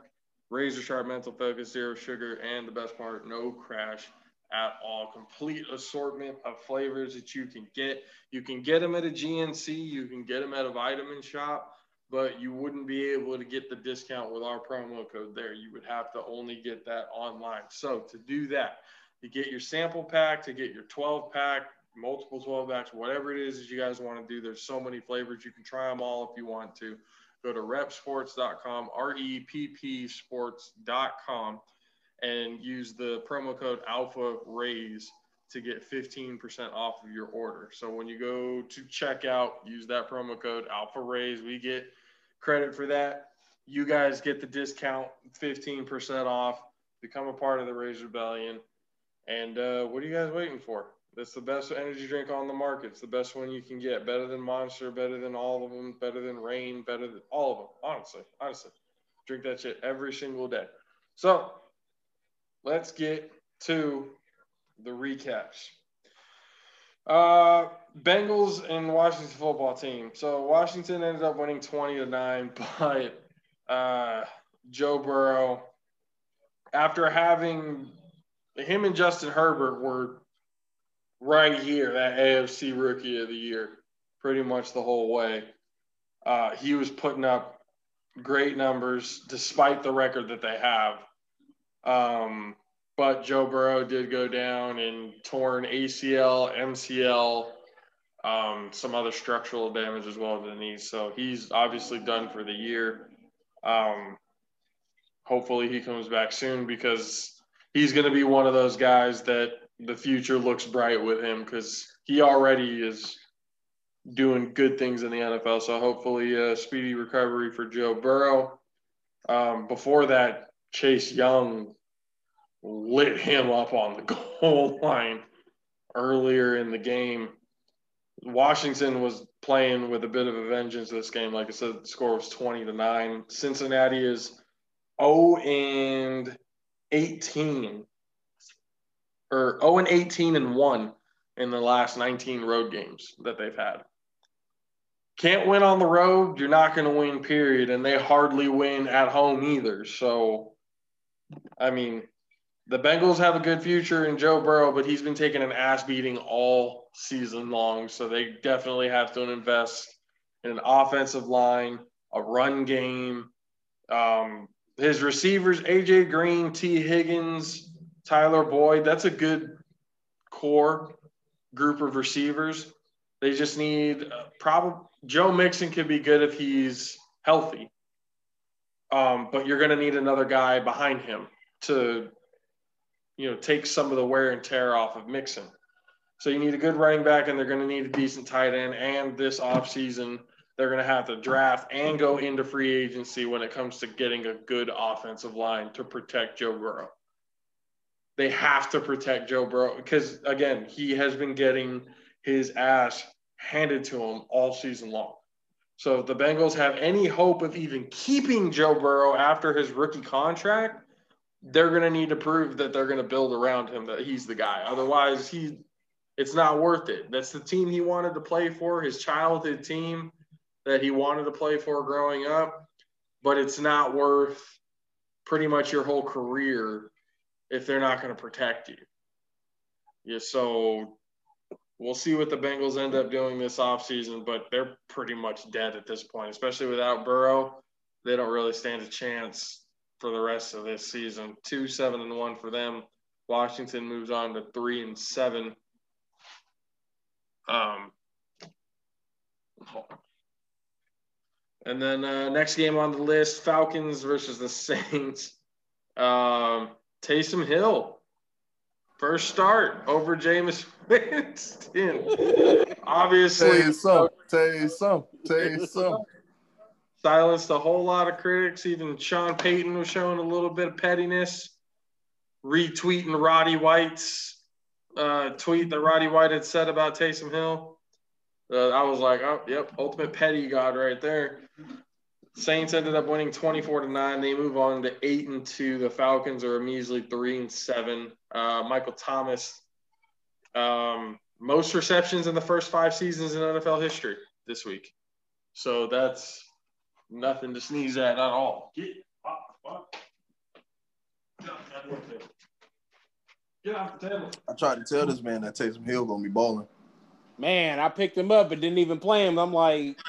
razor sharp mental focus, zero sugar, and the best part, no crash at all. Complete assortment of flavors that you can get. You can get them at a GNC, you can get them at a vitamin shop, but you wouldn't be able to get the discount with our promo code there. You would have to only get that online. So to do that, you get your sample pack, to get your 12 pack, multiple 12 packs, whatever it is that you guys want to do. There's so many flavors. You can try them all if you want to. Go to reppsports.com, R E P P sports.com, and use the promo code Alpha Raze to get 15% off of your order. So when you go to checkout, use that promo code Alpha Raze. We get credit for that. You guys get the discount, 15% off. Become a part of the Raze Rebellion. And uh, what are you guys waiting for? That's the best energy drink on the market. It's the best one you can get. Better than Monster, better than all of them, better than Reign, better than all of them. Honestly, honestly, drink that shit every single day. So let's get to the recaps. Uh, Bengals and Washington football team. So Washington ended up winning 20 to 9, but uh, Joe Burrow, after having him and Justin Herbert were right here, that AFC Rookie of the Year, pretty much the whole way. Uh, he was putting up great numbers despite the record that they have. Um, but Joe Burrow did go down and torn ACL, MCL, um, some other structural damage as well to the knees. So he's obviously done for the year. Um, hopefully he comes back soon because he's going to be one of those guys that the future looks bright with him because he already is doing good things in the NFL. So hopefully, a speedy recovery for Joe Burrow. Um, before that, Chase Young lit him up on the goal line earlier in the game. Washington was playing with a bit of a vengeance this game. Like I said, the score was 20 to 9. Cincinnati is 0 and 18 or 0 and 18 and 1 in the last 19 road games that they've had. can't win on the road, you're not going to win, period. And they hardly win at home either. So, I mean, the Bengals have a good future in Joe Burrow, but he's been taking an ass beating all season long. So they definitely have to invest in an offensive line, a run game. Um, his receivers, AJ Green, Tee Higgins, Tyler Boyd, that's a good core group of receivers. They just need uh, probably Joe Mixon could be good if he's healthy. Um, but you're going to need another guy behind him to, you know, take some of the wear and tear off of Mixon. So you need a good running back, and they're going to need a decent tight end. And this offseason, they're going to have to draft and go into free agency when it comes to getting a good offensive line to protect Joe Burrow. They have to protect Joe Burrow because, again, he has been getting his ass handed to him all season long. So if the Bengals have any hope of even keeping Joe Burrow after his rookie contract, they're going to need to prove that they're going to build around him that he's the guy. Otherwise, he it's not worth it. That's the team he wanted to play for, his childhood team that he wanted to play for growing up, but it's not worth pretty much your whole career if they're not going to protect you. Yeah, so we'll see what the Bengals end up doing this offseason, but they're pretty much dead at this point, especially without Burrow. They don't really stand a chance for the rest of this season. Two, seven, and one for them. Washington moves on to three and seven. Um, and then uh, next game on the list: Falcons versus the Saints. Um, Taysom Hill First start over Jameis Winston. Obviously, tell you some, tell you some, tell you some. Silenced a whole lot of critics. Even Sean Payton was showing a little bit of pettiness, retweeting Roddy White's uh, tweet that Roddy White had said about Taysom Hill. Uh, I was like, oh, yep, ultimate petty god right there. Saints ended up winning 24 to 9. They move on to 8 and 2. The Falcons are a measly 3 and 7. Uh, Michael Thomas, um, most receptions in the first five seasons in NFL history this week. So that's nothing to sneeze at at all. Get off, Get off the table. I tried to tell this man that Taysom Hill gonna be balling. Man, I picked him up but didn't even play him. I'm like,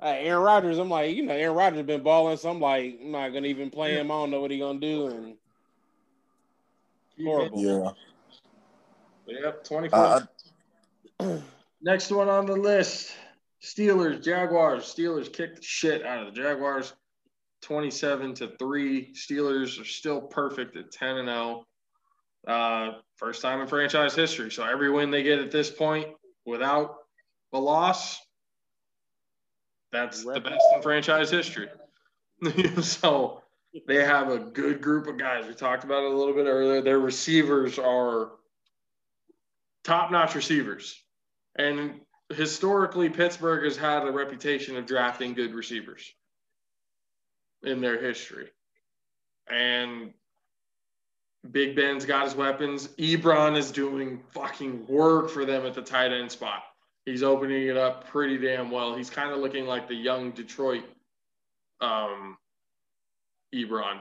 uh, Aaron Rodgers, I'm like, you know, Aaron Rodgers been balling, so I'm like, I'm not gonna even play him. I don't know what he gonna do, and horrible. Yeah. Yep, 24. Uh, Next one on the list: Steelers, Jaguars. Steelers kicked the shit out of the Jaguars, 27 to three. Steelers are still perfect at 10 and 0. Uh, first time in franchise history. So every win they get at this point without a loss that's the best in franchise history. so they have a good group of guys. We talked about it a little bit earlier. Their receivers are top notch receivers. And historically, Pittsburgh has had a reputation of drafting good receivers in their history. And Big Ben's got his weapons. Ebron is doing fucking work for them at the tight end spot. He's opening it up pretty damn well. He's kind of looking like the young Detroit um, Ebron,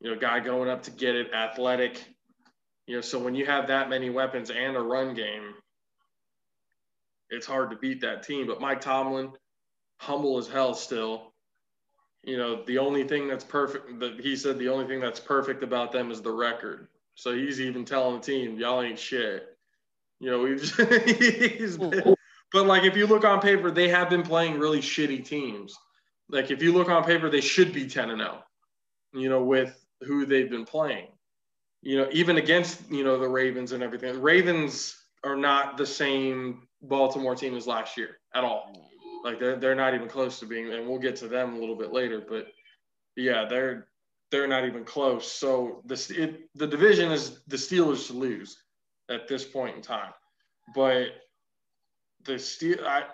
you know, guy going up to get it, athletic. You know, so when you have that many weapons and a run game, it's hard to beat that team. But Mike Tomlin, humble as hell still. You know, the only thing that's perfect that he said the only thing that's perfect about them is the record. So he's even telling the team, y'all ain't shit. You know, we've been, but like if you look on paper, they have been playing really shitty teams. Like if you look on paper, they should be 10 and 0, you know, with who they've been playing. You know, even against, you know, the Ravens and everything. The Ravens are not the same Baltimore team as last year at all. Like they're they're not even close to being, and we'll get to them a little bit later. But yeah, they're they're not even close. So the it, the division is the Steelers to lose at this point in time. But the Steel, I,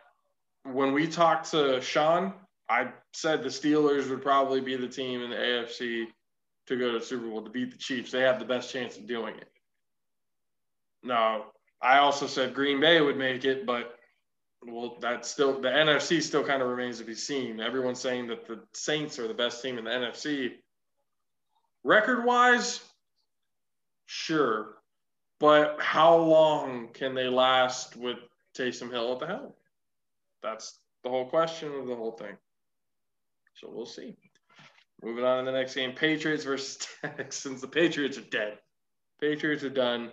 when we talked to Sean, I said the Steelers would probably be the team in the AFC to go to Super Bowl to beat the Chiefs. They have the best chance of doing it. No, I also said Green Bay would make it, but well, that's still the NFC still kind of remains to be seen. Everyone's saying that the Saints are the best team in the NFC. Record wise, sure. But how long can they last with Taysom Hill at the helm? That's the whole question of the whole thing. So we'll see. Moving on to the next game Patriots versus Texans. The Patriots are dead. Patriots are done.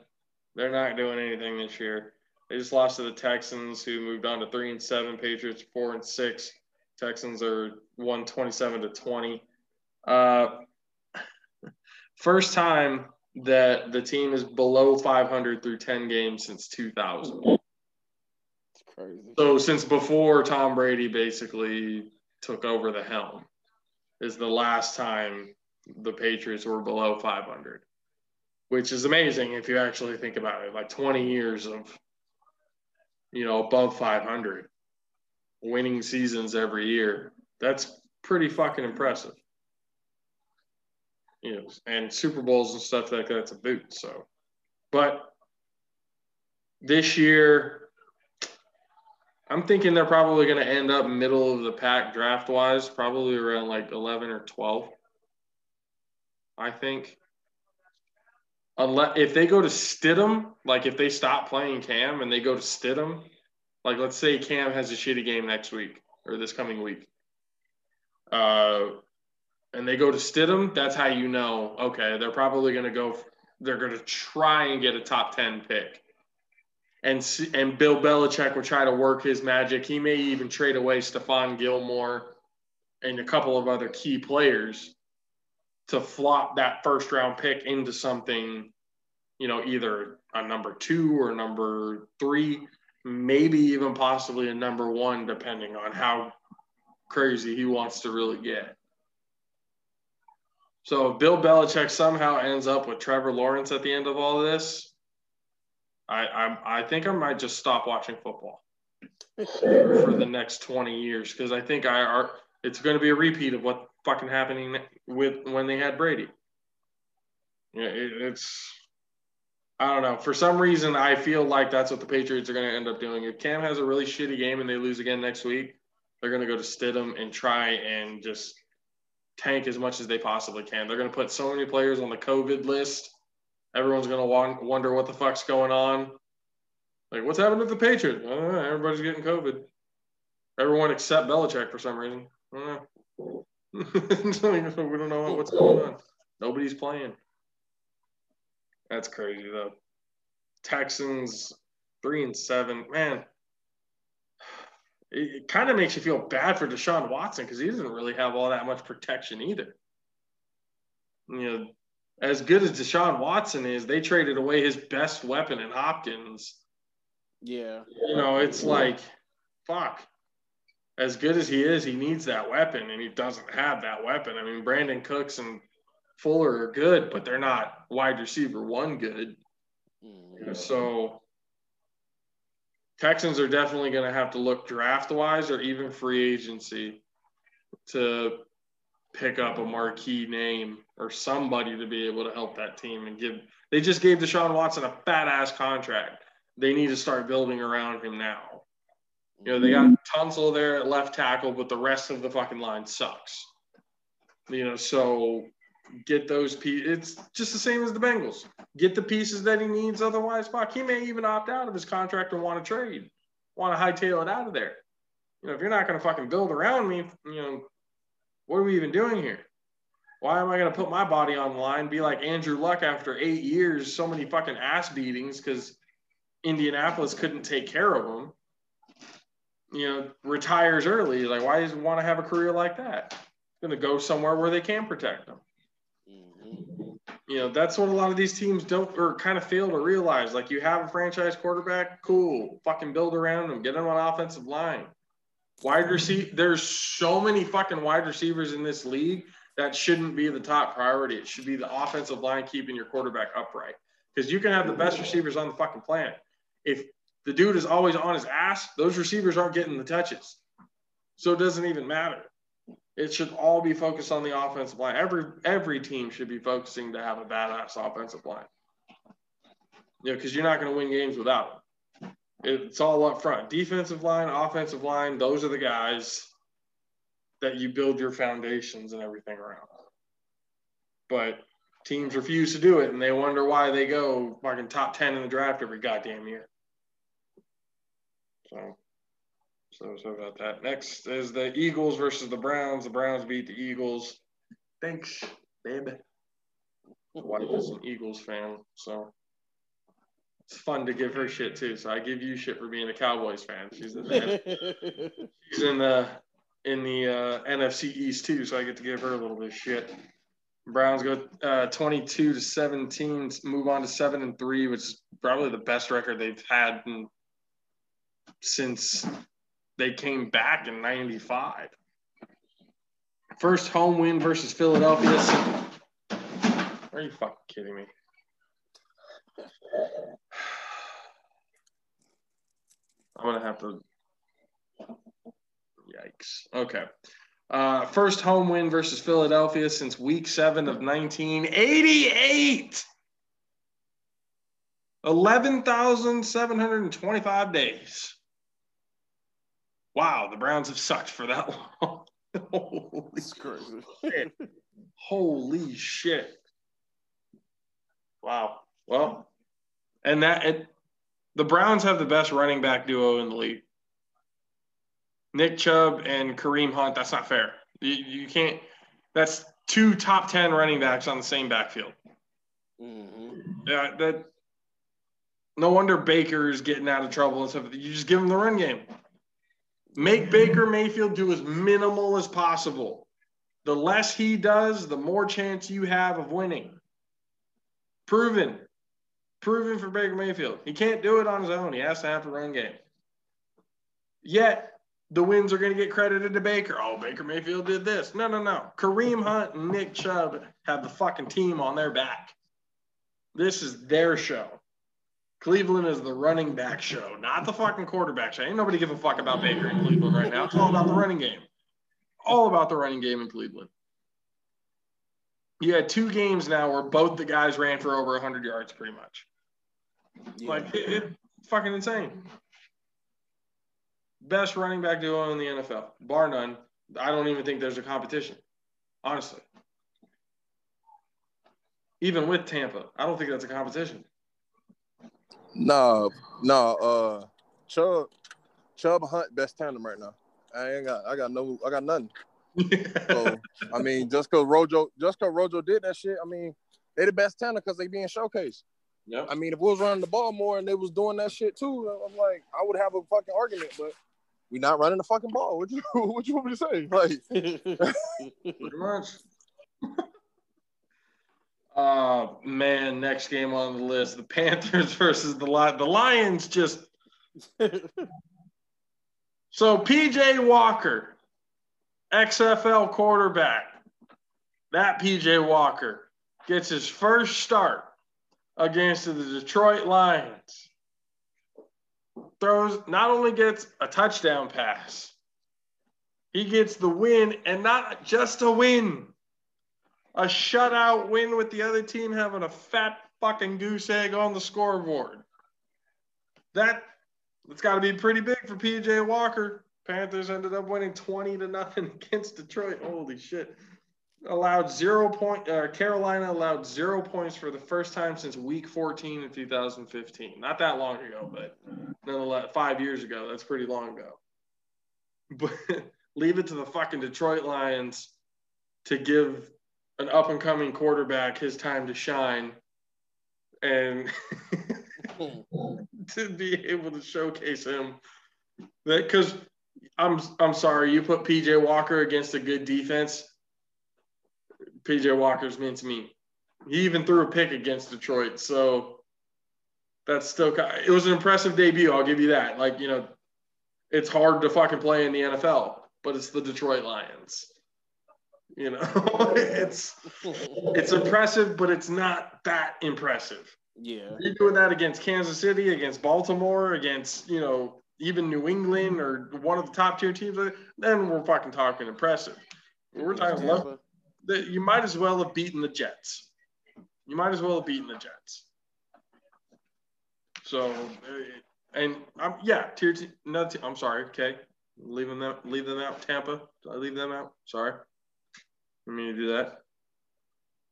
They're not doing anything this year. They just lost to the Texans, who moved on to three and seven. Patriots four and six. Texans are one twenty-seven to twenty. Uh, first time that the team is below 500 through 10 games since 2000. It's crazy. So since before Tom Brady basically took over the helm, is the last time the Patriots were below 500, which is amazing if you actually think about it. Like 20 years of you know, above 500, winning seasons every year. That's pretty fucking impressive. You know, and Super Bowls and stuff like that. that's a boot. So, but this year, I'm thinking they're probably going to end up middle of the pack draft wise, probably around like 11 or 12. I think unless if they go to Stidham, like if they stop playing Cam and they go to Stidham, like let's say Cam has a shitty game next week or this coming week, uh, and they go to Stidham, that's how you know. Okay, they're probably going to go. They're going to try and get a top ten pick, and and Bill Belichick will try to work his magic. He may even trade away Stephon Gilmore and a couple of other key players to flop that first round pick into something, you know, either a number two or number three, maybe even possibly a number one, depending on how crazy he wants to really get. So if Bill Belichick somehow ends up with Trevor Lawrence at the end of all this, I I, I think I might just stop watching football for the next 20 years because I think I are it's going to be a repeat of what fucking happening with when they had Brady. Yeah, it, it's I don't know. For some reason, I feel like that's what the Patriots are going to end up doing. If Cam has a really shitty game and they lose again next week, they're going to go to Stidham and try and just tank as much as they possibly can. They're going to put so many players on the COVID list. Everyone's going to want, wonder what the fuck's going on. Like, what's happened with the Patriots? Everybody's getting COVID. Everyone except Belichick for some reason. we don't know what's going on. Nobody's playing. That's crazy though. Texans three and seven. Man, it, it kind of makes you feel bad for Deshaun Watson because he doesn't really have all that much protection either. You know, as good as Deshaun Watson is, they traded away his best weapon in Hopkins. Yeah. You know, it's like, fuck as good as he is, he needs that weapon, and he doesn't have that weapon. I mean, Brandin Cooks and Fuller are good, but they're not wide receiver one good. Mm-hmm. So Texans are definitely going to have to look draft wise or even free agency to pick up a marquee name or somebody to be able to help that team and give. They just gave Deshaun Watson a fat ass contract. They need to start building around him now. You know, they got Tunsil there at left tackle, but the rest of the fucking line sucks. You know, so get those pieces. It's just the same as the Bengals. Get the pieces that he needs. Otherwise, fuck, he may even opt out of his contract and want to trade, want to hightail it out of there. You know, if you're not going to fucking build around me, you know, what are we even doing here? Why am I going to put my body on the line, be like Andrew Luck after eight years, so many fucking ass beatings because Indianapolis couldn't take care of him? you know, retires early. Like, why does he want to have a career like that? Going to go somewhere where they can protect them. Mm-hmm. You know, that's what a lot of these teams don't or kind of fail to realize. Like, you have a franchise quarterback, cool, fucking build around him, get him on offensive line. Wide receiver, there's so many fucking wide receivers in this league that shouldn't be the top priority. It should be the offensive line keeping your quarterback upright because you can have the best receivers on the fucking planet. If the dude is always on his ass, those receivers aren't getting the touches. So it doesn't even matter. It should all be focused on the offensive line. Every every team should be focusing to have a badass offensive line. You know, because you're not going to win games without it. It's all up front. Defensive line, offensive line, those are the guys that you build your foundations and everything around. But teams refuse to do it and they wonder why they go fucking top 10 in the draft every goddamn year. So, so, so about that. Next is the Eagles versus the Browns. The Browns beat the Eagles. Thanks, babe. My wife is an Eagles fan, so it's fun to give her shit too. So I give you shit for being a Cowboys fan. She's in the, she's in the in the uh, NFC East too, so I get to give her a little bit of shit. Browns go uh, 22 to 17, move on to seven and three, which is probably the best record they've had in, since they came back in '95. First home win versus Philadelphia. Are you fucking kidding me? I'm gonna have to. Yikes. Okay. Uh, first home win versus Philadelphia since week seven of 1988. 11,725 days. Wow, the Browns have sucked for that long. Holy crazy. shit. Holy shit. Wow. Well, and that it, the Browns have the best running back duo in the league. Nick Chubb and Kareem Hunt. That's not fair. You, you can't. That's two top ten running backs on the same backfield. Mm-hmm. Yeah, that. No wonder Baker's getting out of trouble and stuff. You just give him the run game. Make Baker Mayfield do as minimal as possible. The less he does, the more chance you have of winning. Proven. Proven for Baker Mayfield. He can't do it on his own. He has to have a run game. Yet the wins are going to get credited to Baker. Oh, Baker Mayfield did this. No, no, no. Kareem Hunt and Nick Chubb have the fucking team on their back. This is their show. Cleveland is the running back show, not the fucking quarterback show. Ain't nobody give a fuck about Baker in Cleveland right now. It's all about the running game. All about the running game in Cleveland. You had two games now where both the guys ran for over 100 yards, pretty much. Yeah. Like, it, it, fucking insane. Best running back duo in the NFL, bar none. I don't even think there's a competition, honestly. Even with Tampa, I don't think that's a competition. No, no, uh Chubb Chubb Hunt best tandem right now. I ain't got I got no I got nothing. So I mean just cause Rojo just cause Rojo did that shit, I mean they the best tandem because they being showcased. yep. I mean if we was running the ball more and they was doing that shit too, I'm like I would have a fucking argument, but we not running the fucking ball. What you what you want me to say? Like Pretty much. Uh man, next game on the list: the Panthers versus the Lions. The Lions just so PJ Walker, XFL quarterback. That PJ Walker gets his first start against the Detroit Lions. Throws not only gets a touchdown pass, he gets the win, and not just a win, a shutout win with the other team having a fat fucking goose egg on the scoreboard. That it's got to be pretty big for PJ Walker. Panthers ended up winning 20 to nothing against Detroit. Holy shit. Allowed zero point, uh, Carolina allowed zero points for the first time since week 14 in 2015. Not that long ago, but nonetheless, five years ago. That's pretty long ago. But leave it to the fucking Detroit Lions to give an up and coming quarterback his time to shine and to be able to showcase him that because I'm I'm sorry you put PJ Walker against a good defense. PJ Walker's meant to me. He even threw a pick against Detroit, so that's still it was an impressive debut. I'll give you that. Like you know, it's hard to fucking play in the NFL, but it's the Detroit Lions. You know, it's it's impressive, but it's not that impressive. yeah. You're doing that against Kansas City, against Baltimore, against you know even New England or one of the top tier teams. Then we're fucking talking impressive. We're talking level. that You might as well have beaten the Jets. You might as well have beaten the Jets. So, uh, and I'm yeah, tier two. No, t- I'm sorry. Okay, leaving them, leave them out. Tampa. Did I leave them out? Sorry. Let me do that.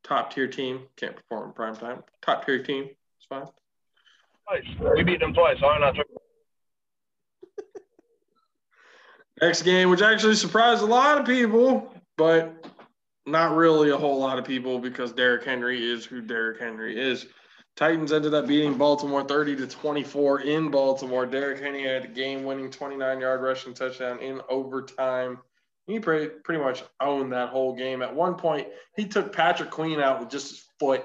Top tier team can't perform in prime time. Top tier team. It's fine. Twice. We beat them twice. I'm not. Next game, which actually surprised a lot of people, but not really a whole lot of people because Derrick Henry is who Derrick Henry is. Titans ended up beating Baltimore 30 to 24 in Baltimore. Derrick Henry had a game winning 29 yard rushing touchdown in overtime. He pretty, pretty much owned that whole game. At one point, he took Patrick Queen out with just his foot.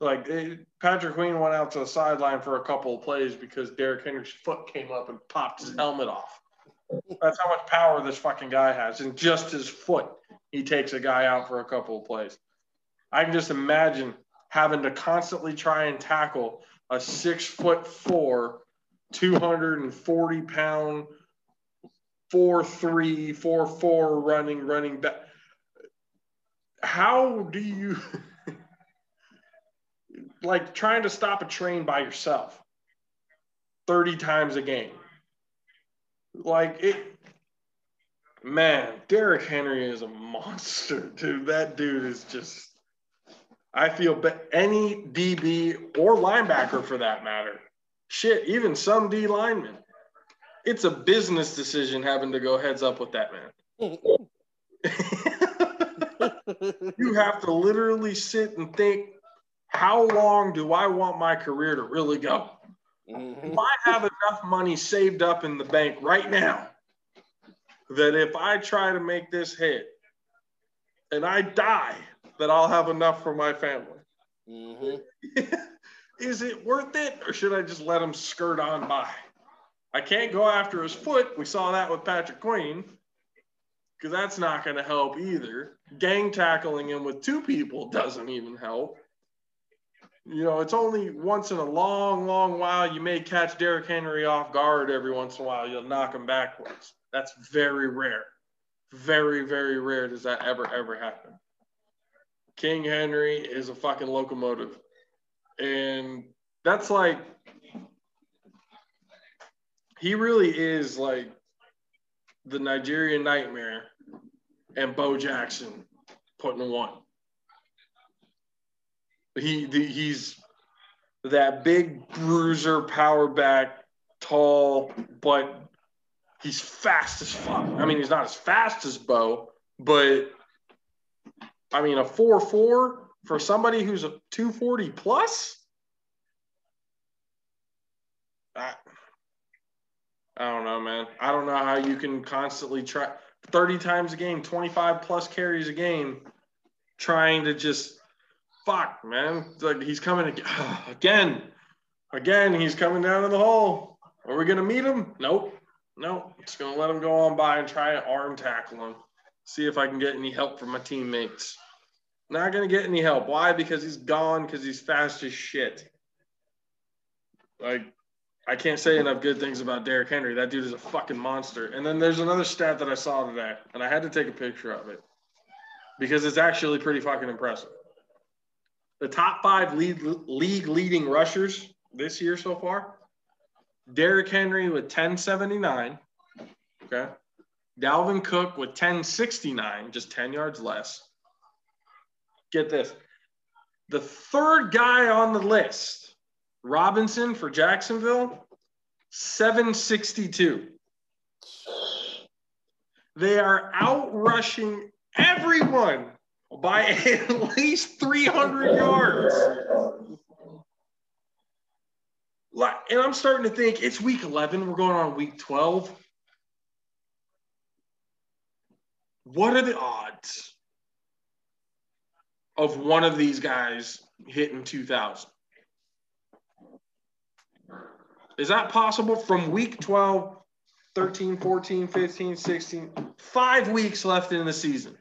Like it, Patrick Queen went out to the sideline for a couple of plays because Derrick Henry's foot came up and popped his helmet off. That's how much power this fucking guy has. And just his foot, he takes a guy out for a couple of plays. I can just imagine having to constantly try and tackle a six foot four, 240 pound, four three, four four running, running back. How do you like trying to stop a train by yourself 30 times a game? Like it, man, Derrick Henry is a monster, dude. That dude is just. I feel but any DB or linebacker for that matter, shit, even some D linemen, it's a business decision having to go heads up with that man. you have to literally sit and think, how long do I want my career to really go? Mhm. If I have enough money saved up in the bank right now that if I try to make this hit and I die, that I'll have enough for my family. Mhm. Is it worth it or should I just let them skirt on by? I can't go after his foot. We saw that with Patrick Queen because that's not going to help either. Gang tackling him with two people doesn't even help. You know, it's only once in a long, long while you may catch Derrick Henry off guard every once in a while. You'll knock him backwards. That's very rare. Very, very rare does that ever, ever happen. King Henry is a fucking locomotive. And that's like, he really is like the Nigerian nightmare and Bo Jackson putting one. He the, he's that big bruiser, power back, tall, but he's fast as fuck. I mean, he's not as fast as Bo, but I mean, a four four for somebody who's a two forty plus. I, I don't know, man. I don't know how you can constantly try 30 times a game, 25 plus carries a game, trying to just fuck, man. Like he's coming ag- again. Again, he's coming down in the hole. Are we gonna meet him? Nope. Nope. Just gonna let him go on by and try and arm tackle him. See if I can get any help from my teammates. Not gonna get any help. Why? Because he's gone, because he's fast as shit. Like I can't say enough good things about Derrick Henry. That dude is a fucking monster. And then there's another stat that I saw today, and I had to take a picture of it because it's actually pretty fucking impressive. The top five league, league leading rushers this year so far Derrick Henry with 1079. Okay. Dalvin Cook with 1069, just 10 yards less. Get this. The third guy on the list, Robinson for Jacksonville, 762. They are out rushing everyone by at least 300 yards. And I'm starting to think it's week 11. We're going on week 12. What are the odds of one of these guys hitting 2,000? Is that possible from week 12, 13, 14, 15, 16? Five weeks left in the season.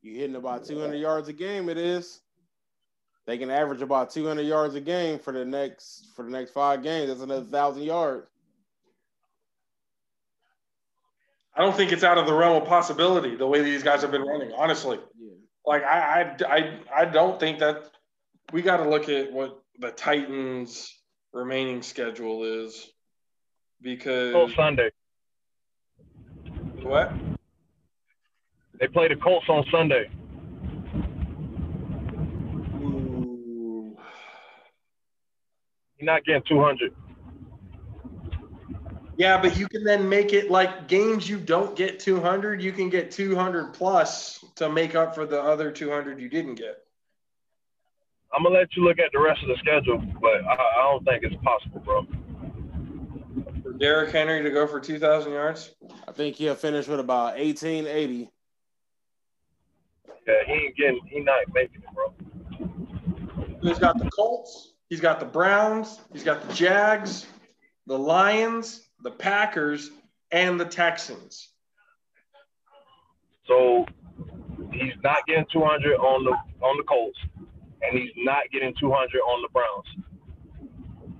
You're hitting about 200 yards a game. It is. They can average about 200 yards a game for the next for the next five games. That's another thousand yards. I don't think it's out of the realm of possibility the way these guys have been running, honestly. Yeah. Like I I I, I don't think that we got to look at what the Titans remaining schedule is. because Colts Sunday. what? They play the Colts on Sunday. Ooh. You're not getting 200. Yeah, but you can then make it like games you don't get 200, you can get 200 plus to make up for the other 200 you didn't get. I'm gonna let you look at the rest of the schedule, but I, I don't think it's possible, bro. For Derrick Henry to go for 2,000 yards? I think he'll finish with about 1880. Yeah, he ain't getting, he not making it, bro. He's got the Colts, he's got the Browns, he's got the Jags, the Lions, the Packers, and the Texans. So he's not getting 200 on the on the Colts, and he's not getting 200 on the Browns.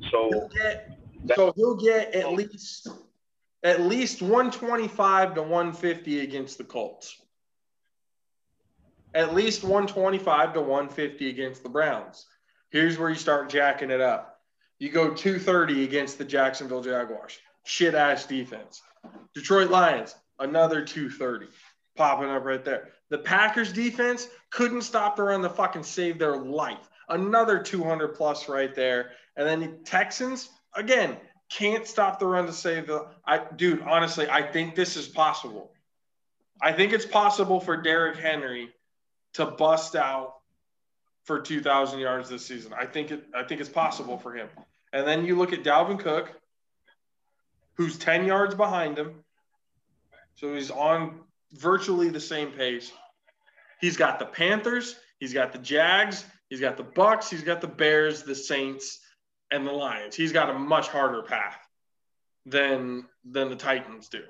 He'll So get so he'll get at least at least 125 to 150 against the Colts. At least 125 to 150 against the Browns. Here's where you start jacking it up. You go 230 against the Jacksonville Jaguars. Shit ass defense. Detroit Lions, another 230 popping up right there. The Packers defense couldn't stop the run to fucking save their life. Another 200 plus right there. And then the Texans, again, can't stop the run to save the. I, dude, honestly, I think this is possible. I think it's possible for Derrick Henry to bust out for 2,000 yards this season. I think it. I think it's possible for him. And then you look at Dalvin Cook, who's 10 yards behind him. So he's on virtually the same pace. He's got the Panthers, he's got the Jags, he's got the Bucs, he's got the Bears, the Saints, and the Lions. He's got a much harder path than than the Titans do.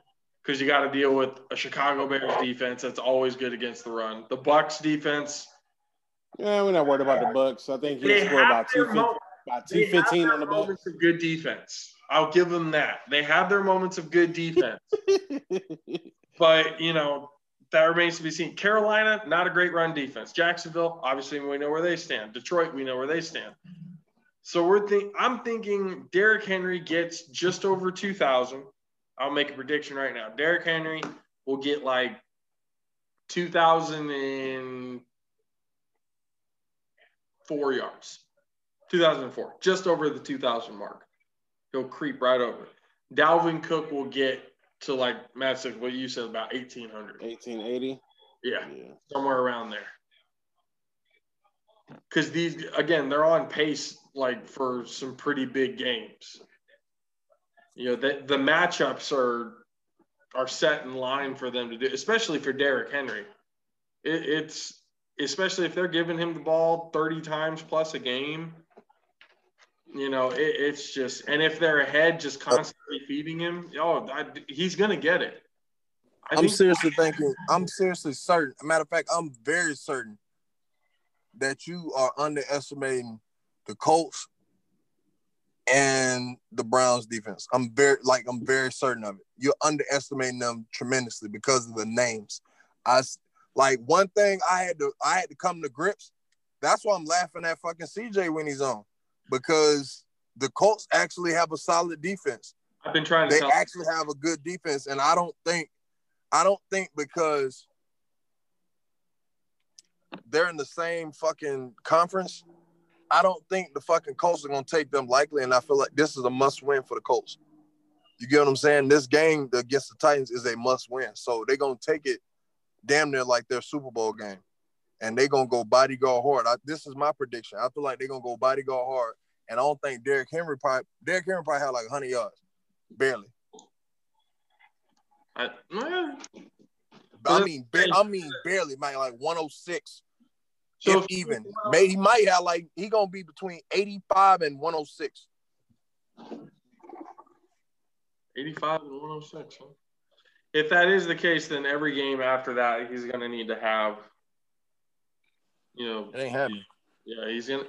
Because you got to deal with a Chicago Bears defense that's always good against the run. The Bucs defense, Yeah, we're not worried about the Bucs. I think he'll score about their 250, mo- about 215 their on the moments of good defense. I'll give them that. They have their moments of good defense. But you know, that remains to be seen. Carolina, not a great run defense. Jacksonville, obviously, we know where they stand. Detroit, we know where they stand. So we're think I'm thinking Derrick Henry gets just over 2,000. I'll make a prediction right now. Derrick Henry will get like 2,004 yards. 2004, just over the 2,000 mark. He'll creep right over. Dalvin Cook will get to like Matt said, what you said about 1,800. 1880. Yeah, Yeah. somewhere around there. Because these, again, they're on pace like for some pretty big games. You know, the, the matchups are are set in line for them to do, especially for Derrick Henry. It, it's especially if they're giving him the ball 30 times plus a game. You know, it, it's just, and if they're ahead, just constantly feeding him, oh, I, he's going to get it. I I'm think- seriously thinking. I'm seriously certain. Matter of fact, I'm very certain that you are underestimating the Colts and the Browns defense. I'm very like I'm very certain of it. You're underestimating them tremendously because of the names. I like one thing I had to I had to come to grips. That's why I'm laughing at fucking CJ when he's on because the Colts actually have a solid defense I've been trying to say they actually have a good defense, and I don't think, I don't think because they're in the same fucking conference, I don't think the fucking Colts are gonna take them likely, and I feel like this is a must win for the Colts. You get what I'm saying? This game against the Titans is a must win, so they're gonna take it damn near like their Super Bowl game, and they're gonna go bodyguard hard. I, this is my prediction. I feel like they're gonna go bodyguard hard, and I don't think Derrick Henry probably Derrick Henry probably had like 100 yards, barely. I, I mean, ba- I mean, barely, man. Like 106, so if even. May he might have like he gonna be between 85 and 106. 85 and 106. Huh? If that is the case, then every game after that, he's going to need to have, you know, It ain't happening. yeah, he's to,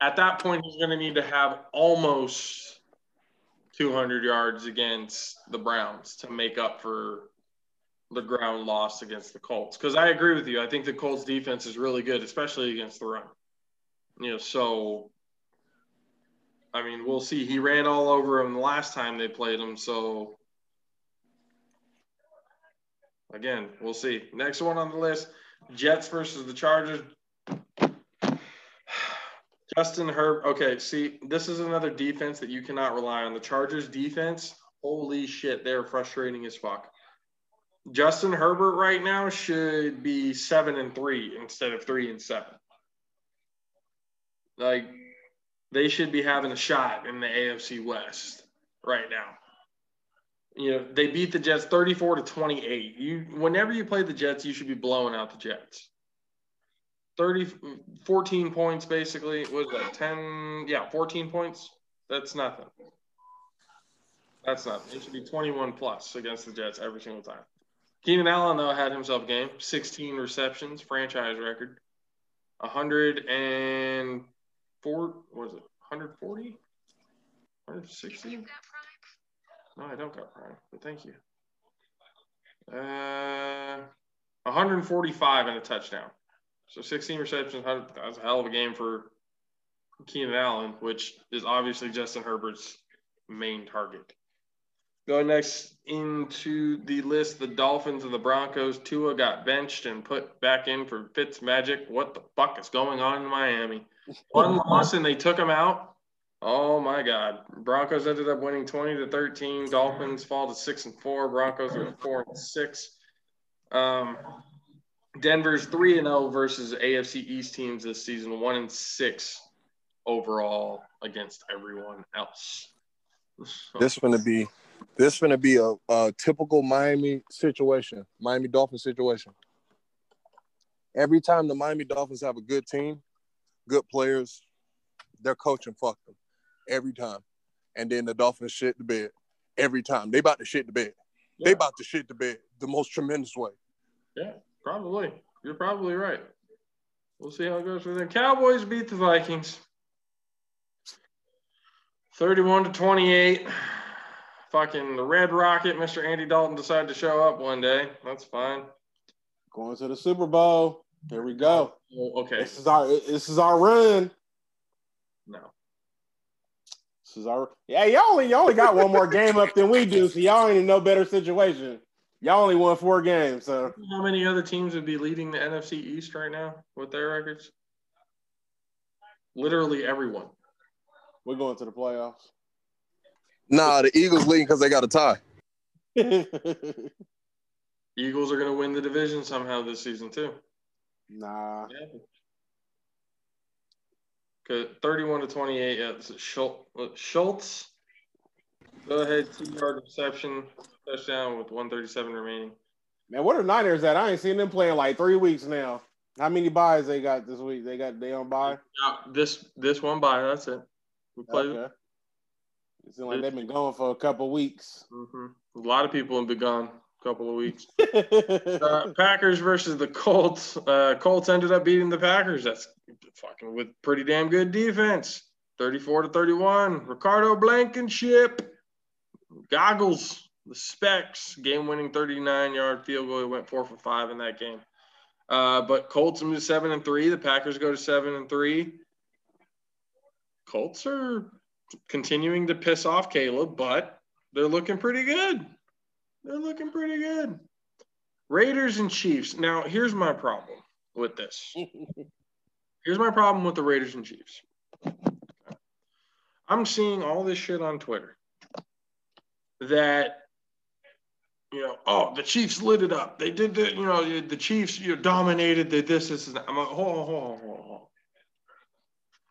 at that point, he's to need to have almost 200 yards against the Browns to make up for the ground loss against the Colts. Because I agree with you. I think the Colts defense is really good, especially against the run. You know, so I mean, we'll see. He ran all over him the last time they played him, so again, we'll see. Next one on the list: Jets versus the Chargers. Justin Herb. Okay, see, this is another defense that you cannot rely on. The Chargers defense, holy shit, they're frustrating as fuck. Justin Herbert right now should be seven and three instead of three and seven. Like they should be having a shot in the AFC West right now. You know, they beat the Jets 34 to 28. You whenever you play the Jets, you should be blowing out the Jets. 30 14 points basically. Was that 10? Yeah, 14 points. That's nothing. That's nothing. It should be 21 plus against the Jets every single time. Keenan Allen, though, had himself a game 16 receptions, franchise record. 104, was it 140? 160? No, I don't got Prime, but thank you. Uh, 145 and a touchdown. So 16 receptions. That's a hell of a game for Keenan Allen, which is obviously Justin Herbert's main target. Going next into the list, the Dolphins and the Broncos. Tua got benched and put back in for Fitz Magic. What the fuck is going on in Miami? One loss and they took him out. Oh my God! Broncos ended up winning twenty to thirteen. Dolphins fall to six and four. Broncos are four and six. Um, Denver's three and zero oh versus AFC East teams this season. One and six overall against everyone else. This going to be this going to be a, a typical Miami situation, Miami Dolphins situation. Every time the Miami Dolphins have a good team, good players, their coaching fuck them every time. And then the Dolphins shit the bed every time. They about to shit the bed. Yeah. They about to shit the bed the most tremendous way. Yeah, probably. You're probably right. We'll see how it goes for them. Cowboys beat the Vikings. 31 to 28. Fucking the Red Rocket, Mr. Andy Dalton decided to show up one day. That's fine. Going to the Super Bowl. Here we go. Oh, okay. This is our this is our run. No. This is our yeah. Y'all only y'all only got one more game up than we do, so y'all ain't in no better situation. Y'all only won four games. So how many other teams would be leading the NFC East right now with their records? Literally everyone. We're going to the playoffs. Nah, the Eagles leading because they got a tie. Eagles are going to win the division somehow this season too. Nah. Yeah. 31 to 28. Yeah, this is Schultz. Go ahead, two yard reception, touchdown with 137 remaining. Man, what are Niners at? I ain't seen them playing like three weeks now. How many byes they got this week? They got they on bye? Yeah, this this one bye. That's it. We played. Okay. It seems like they've been going for a couple weeks. Mm-hmm. A lot of people have been gone a couple of weeks. uh, Packers versus the Colts. Uh, Colts ended up beating the Packers. That's fucking with pretty damn good defense. 34 to 31. Rodrigo Blankenship. Goggles. The specs. Game winning 39 yard field goal. He went four for five in that game. Uh, but Colts move seven and three. The Packers go to seven and three. Colts are continuing to piss off Caleb, but they're looking pretty good. They're looking pretty good. Raiders and Chiefs. Now, here's my problem with this. here's my problem with the Raiders and Chiefs. I'm seeing all this shit on Twitter that you know, oh, the Chiefs lit it up. They did the, you know, the Chiefs you know, dominated the this, this, and that. I'm like, hold on, hold on, hold on.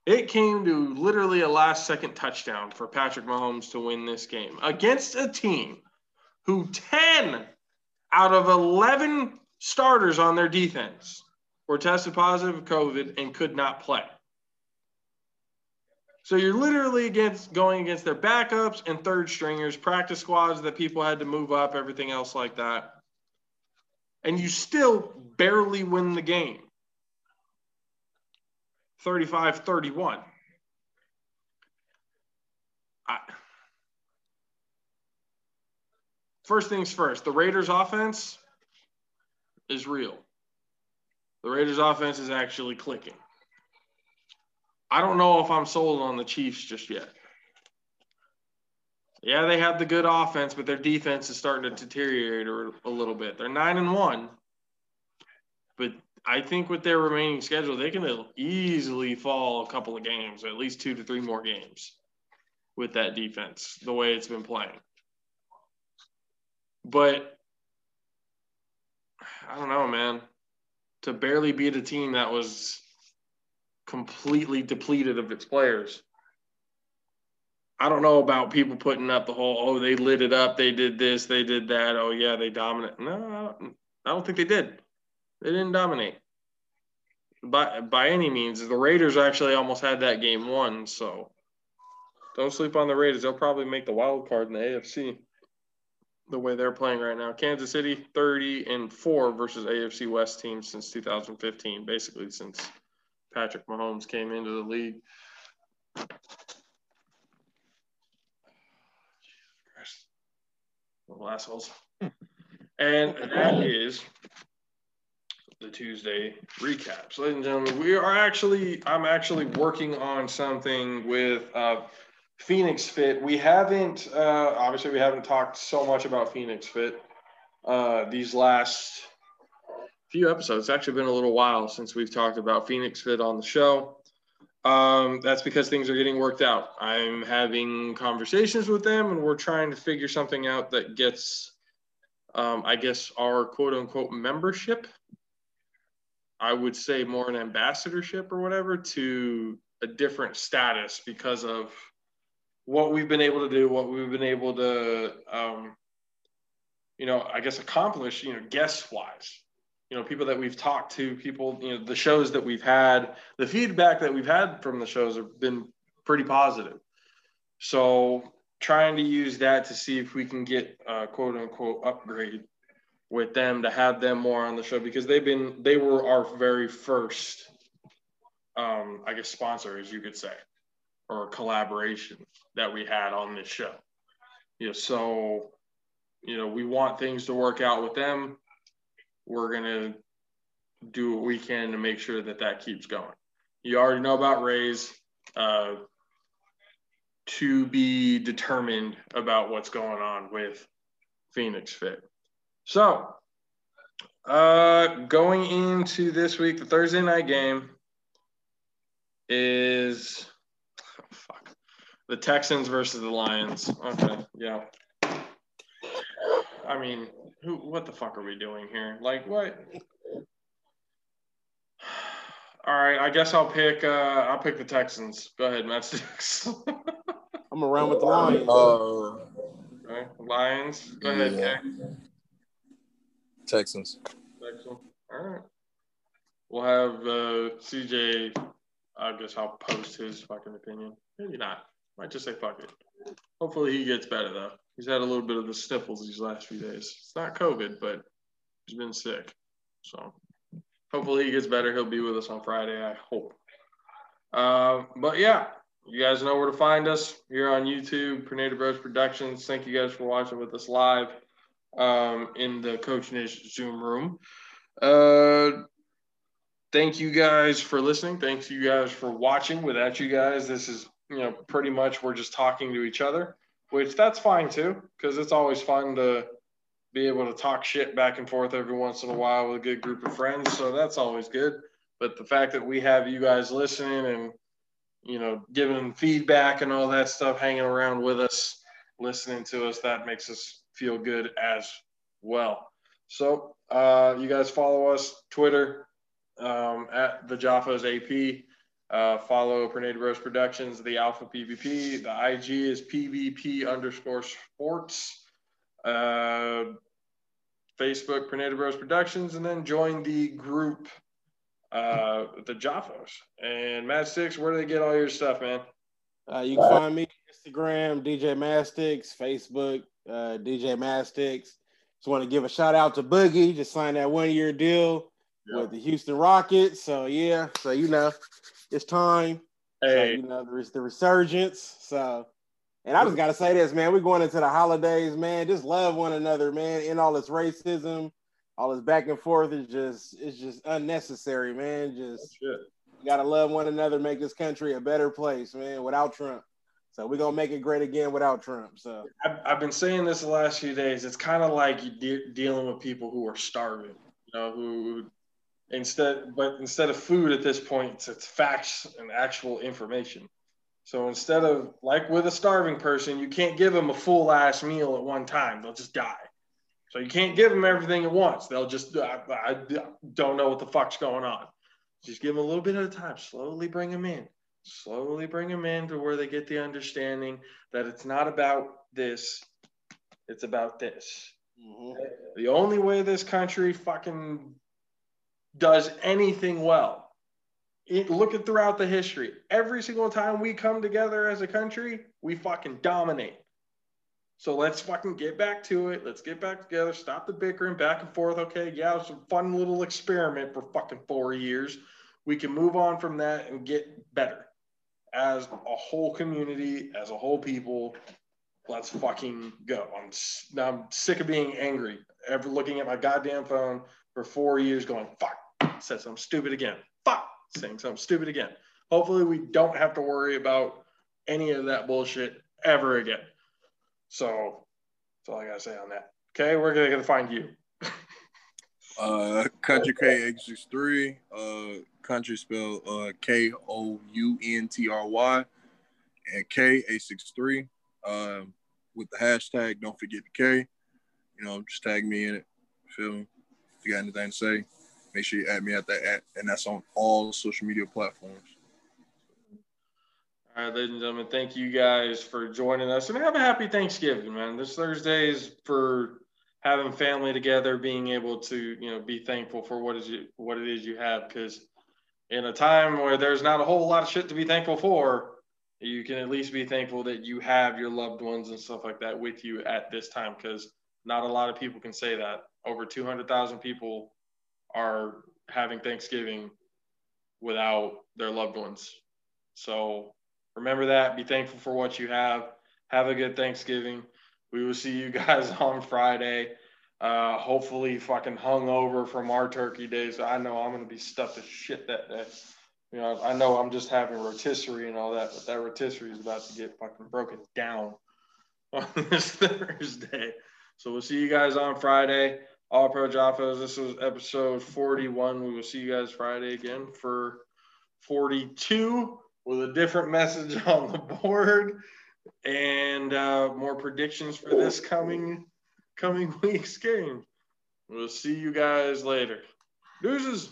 It came to literally a last second touchdown for Patrick Mahomes to win this game against a team who 10 out of 11 starters on their defense were tested positive of COVID and could not play. So you're literally against going against their backups and third stringers, practice squads that people had to move up, everything else like that. And you still barely win the game. 35 31. First things first, the Raiders offense is real. The Raiders offense is actually clicking. I don't know if I'm sold on the Chiefs just yet. Yeah, they have the good offense, but their defense is starting to deteriorate a, little bit. They're nine and one, but I think with their remaining schedule, they can easily fall a couple of games, at least two to three more games with that defense, the way it's been playing. But I don't know, man. To barely beat a team that was completely depleted of its players. I don't know about people putting up the whole, oh, they lit it up, they did this, they did that. Oh, yeah, they dominate. No, I don't, think they did. They didn't dominate by by any means. The Raiders actually almost had that game won, so don't sleep on the Raiders. They'll probably make the wild card in the AFC the way they're playing right now. Kansas City 30 and 4 versus AFC West teams since 2015, basically since Patrick Mahomes came into the league. Little assholes. and that is the Tuesday recaps. Ladies and gentlemen, we are actually, I'm actually working on something with uh, Phoenix Fit. We haven't, uh, obviously, we haven't talked so much about Phoenix Fit uh, these last few episodes. It's actually been a little while since we've talked about Phoenix Fit on the show. Um, that's because things are getting worked out. I'm having conversations with them, and we're trying to figure something out that gets, um, I guess, our quote unquote membership. I would say more an ambassadorship or whatever to a different status because of what we've been able to do, what we've been able to, um, you know, I guess accomplish, you know, guest wise, you know, people that we've talked to, people, you know, the shows that we've had, the feedback that we've had from the shows have been pretty positive. So trying to use that to see if we can get quote unquote upgrade with them to have them more on the show because they've been, they were our very first, um, I guess, sponsor, as you could say or collaboration that we had on this show. You know, so you know, we want things to work out with them. We're gonna do what we can to make sure that that keeps going. You already know about Raze. Uh, to be determined about what's going on with Phoenix Fit. So, uh, going into this week, the Thursday night game is fuck, the Texans versus the Lions. Okay, yeah. I mean, who? What the fuck are we doing here? Like, what? All right, I guess I'll pick. Uh, I'll pick the Texans. Go ahead, Madsticks. I'm around with the Lions. Uh, okay. Lions. Go ahead, Yeah. Texans. Texans. All right. We'll have uh, CJ. I guess I'll post his fucking opinion. Maybe not. Might just say fuck it. Hopefully he gets better though. He's had a little bit of the sniffles these last few days. It's not COVID, but he's been sick. So hopefully he gets better. He'll be with us on Friday. I hope. Uh, but yeah, you guys know where to find us here on YouTube, Pernada Bros Productions. Thank you guys for watching with us live um, in the Coach Nish Zoom room. Uh, thank you guys for listening. Thanks you guys for watching. Without you guys, this is you know pretty much we're just talking to each other, which that's fine too because it's always fun to be able to talk shit back and forth every once in a while with a good group of friends. So that's always good. But the fact that we have you guys listening and you know giving feedback and all that stuff, hanging around with us, listening to us, that makes us feel good as well. So uh, you guys follow us Twitter um, at the Jaffos AP. Uh, follow Pernade Bros Productions, the Alpha PvP. The IG is PvP underscore sports. Uh, Facebook, Pernade Bros Productions, and then join the group, uh, the Jaffos. And Madsticks, where do they get all your stuff, man? Uh, you can find me Instagram, DJ Madsticks, Facebook, uh, DJ Madsticks. Just want to give a shout out to Boogie. Just signed that one year deal Yeah. with the Houston Rockets. So yeah, so you know, it's time. So, you know, there's the resurgence. So, and I just got to say this, man. We're going into the holidays, man. Just love one another, man. In all this racism, all this back and forth is just, it's just unnecessary, man. Just gotta love one another, make this country a better place, man. Without Trump. So we're gonna make it great again without Trump. So I've, I've been saying this the last few days. It's kind of like you de- dealing with people who are starving, you know, who instead, but instead of food at this point, it's, it's facts and actual information. So instead of like with a starving person, you can't give them a full ass meal at one time; they'll just die. So you can't give them everything at once. They'll just I, I don't know what the fuck's going on. Just give them a little bit at a time. Slowly bring them in slowly bring them in to where they get the understanding that it's not about this, it's about this. Mm-hmm. The only way this country fucking does anything well, it, look at throughout the history. Every single time we come together as a country, we fucking dominate. So let's fucking get back to it. Let's get back together. Stop the bickering back and forth. Okay, yeah, it was a fun little experiment for fucking four years. We can move on from that and get better as a whole community, as a whole people, let's fucking go. I'm, I'm sick of being angry. Ever looking at my goddamn phone for four years going, fuck, said something stupid again. Fuck, saying something stupid again. Hopefully, we don't have to worry about any of that bullshit ever again. So that's all I gotta say on that. Okay, we're gonna, gonna find you. uh, Country K X three. Uh, country spelled uh, K O U N T R Y and K eight six three. Um, with the hashtag, don't forget the K. You know, just tag me in it. Feel me? If you got anything to say, make sure you add me at that at, and that's on all social media platforms. All right, ladies and gentlemen, thank you guys for joining us and have a happy Thanksgiving, man. This Thursday is for having family together, being able to, you know, be thankful for what is you, what it is you have because in a time where there's not a whole lot of shit to be thankful for, you can at least be thankful that you have your loved ones and stuff like that with you at this time because not a lot of people can say that. Over 200,000 people are having Thanksgiving without their loved ones. So remember that. Be thankful for what you have. Have a good Thanksgiving. We will see you guys on Friday. Uh, hopefully, fucking hung over from our turkey days. I know I'm gonna be stuffed as shit that day. You know, I know I'm just having rotisserie and all that, but that rotisserie is about to get fucking broken down on this Thursday. So we'll see you guys on Friday. All Pro Jaffos. This was episode 41. We will see you guys Friday again for 42 with a different message on the board and uh, more predictions for this coming coming week's game. We'll see you guys later. Deuces.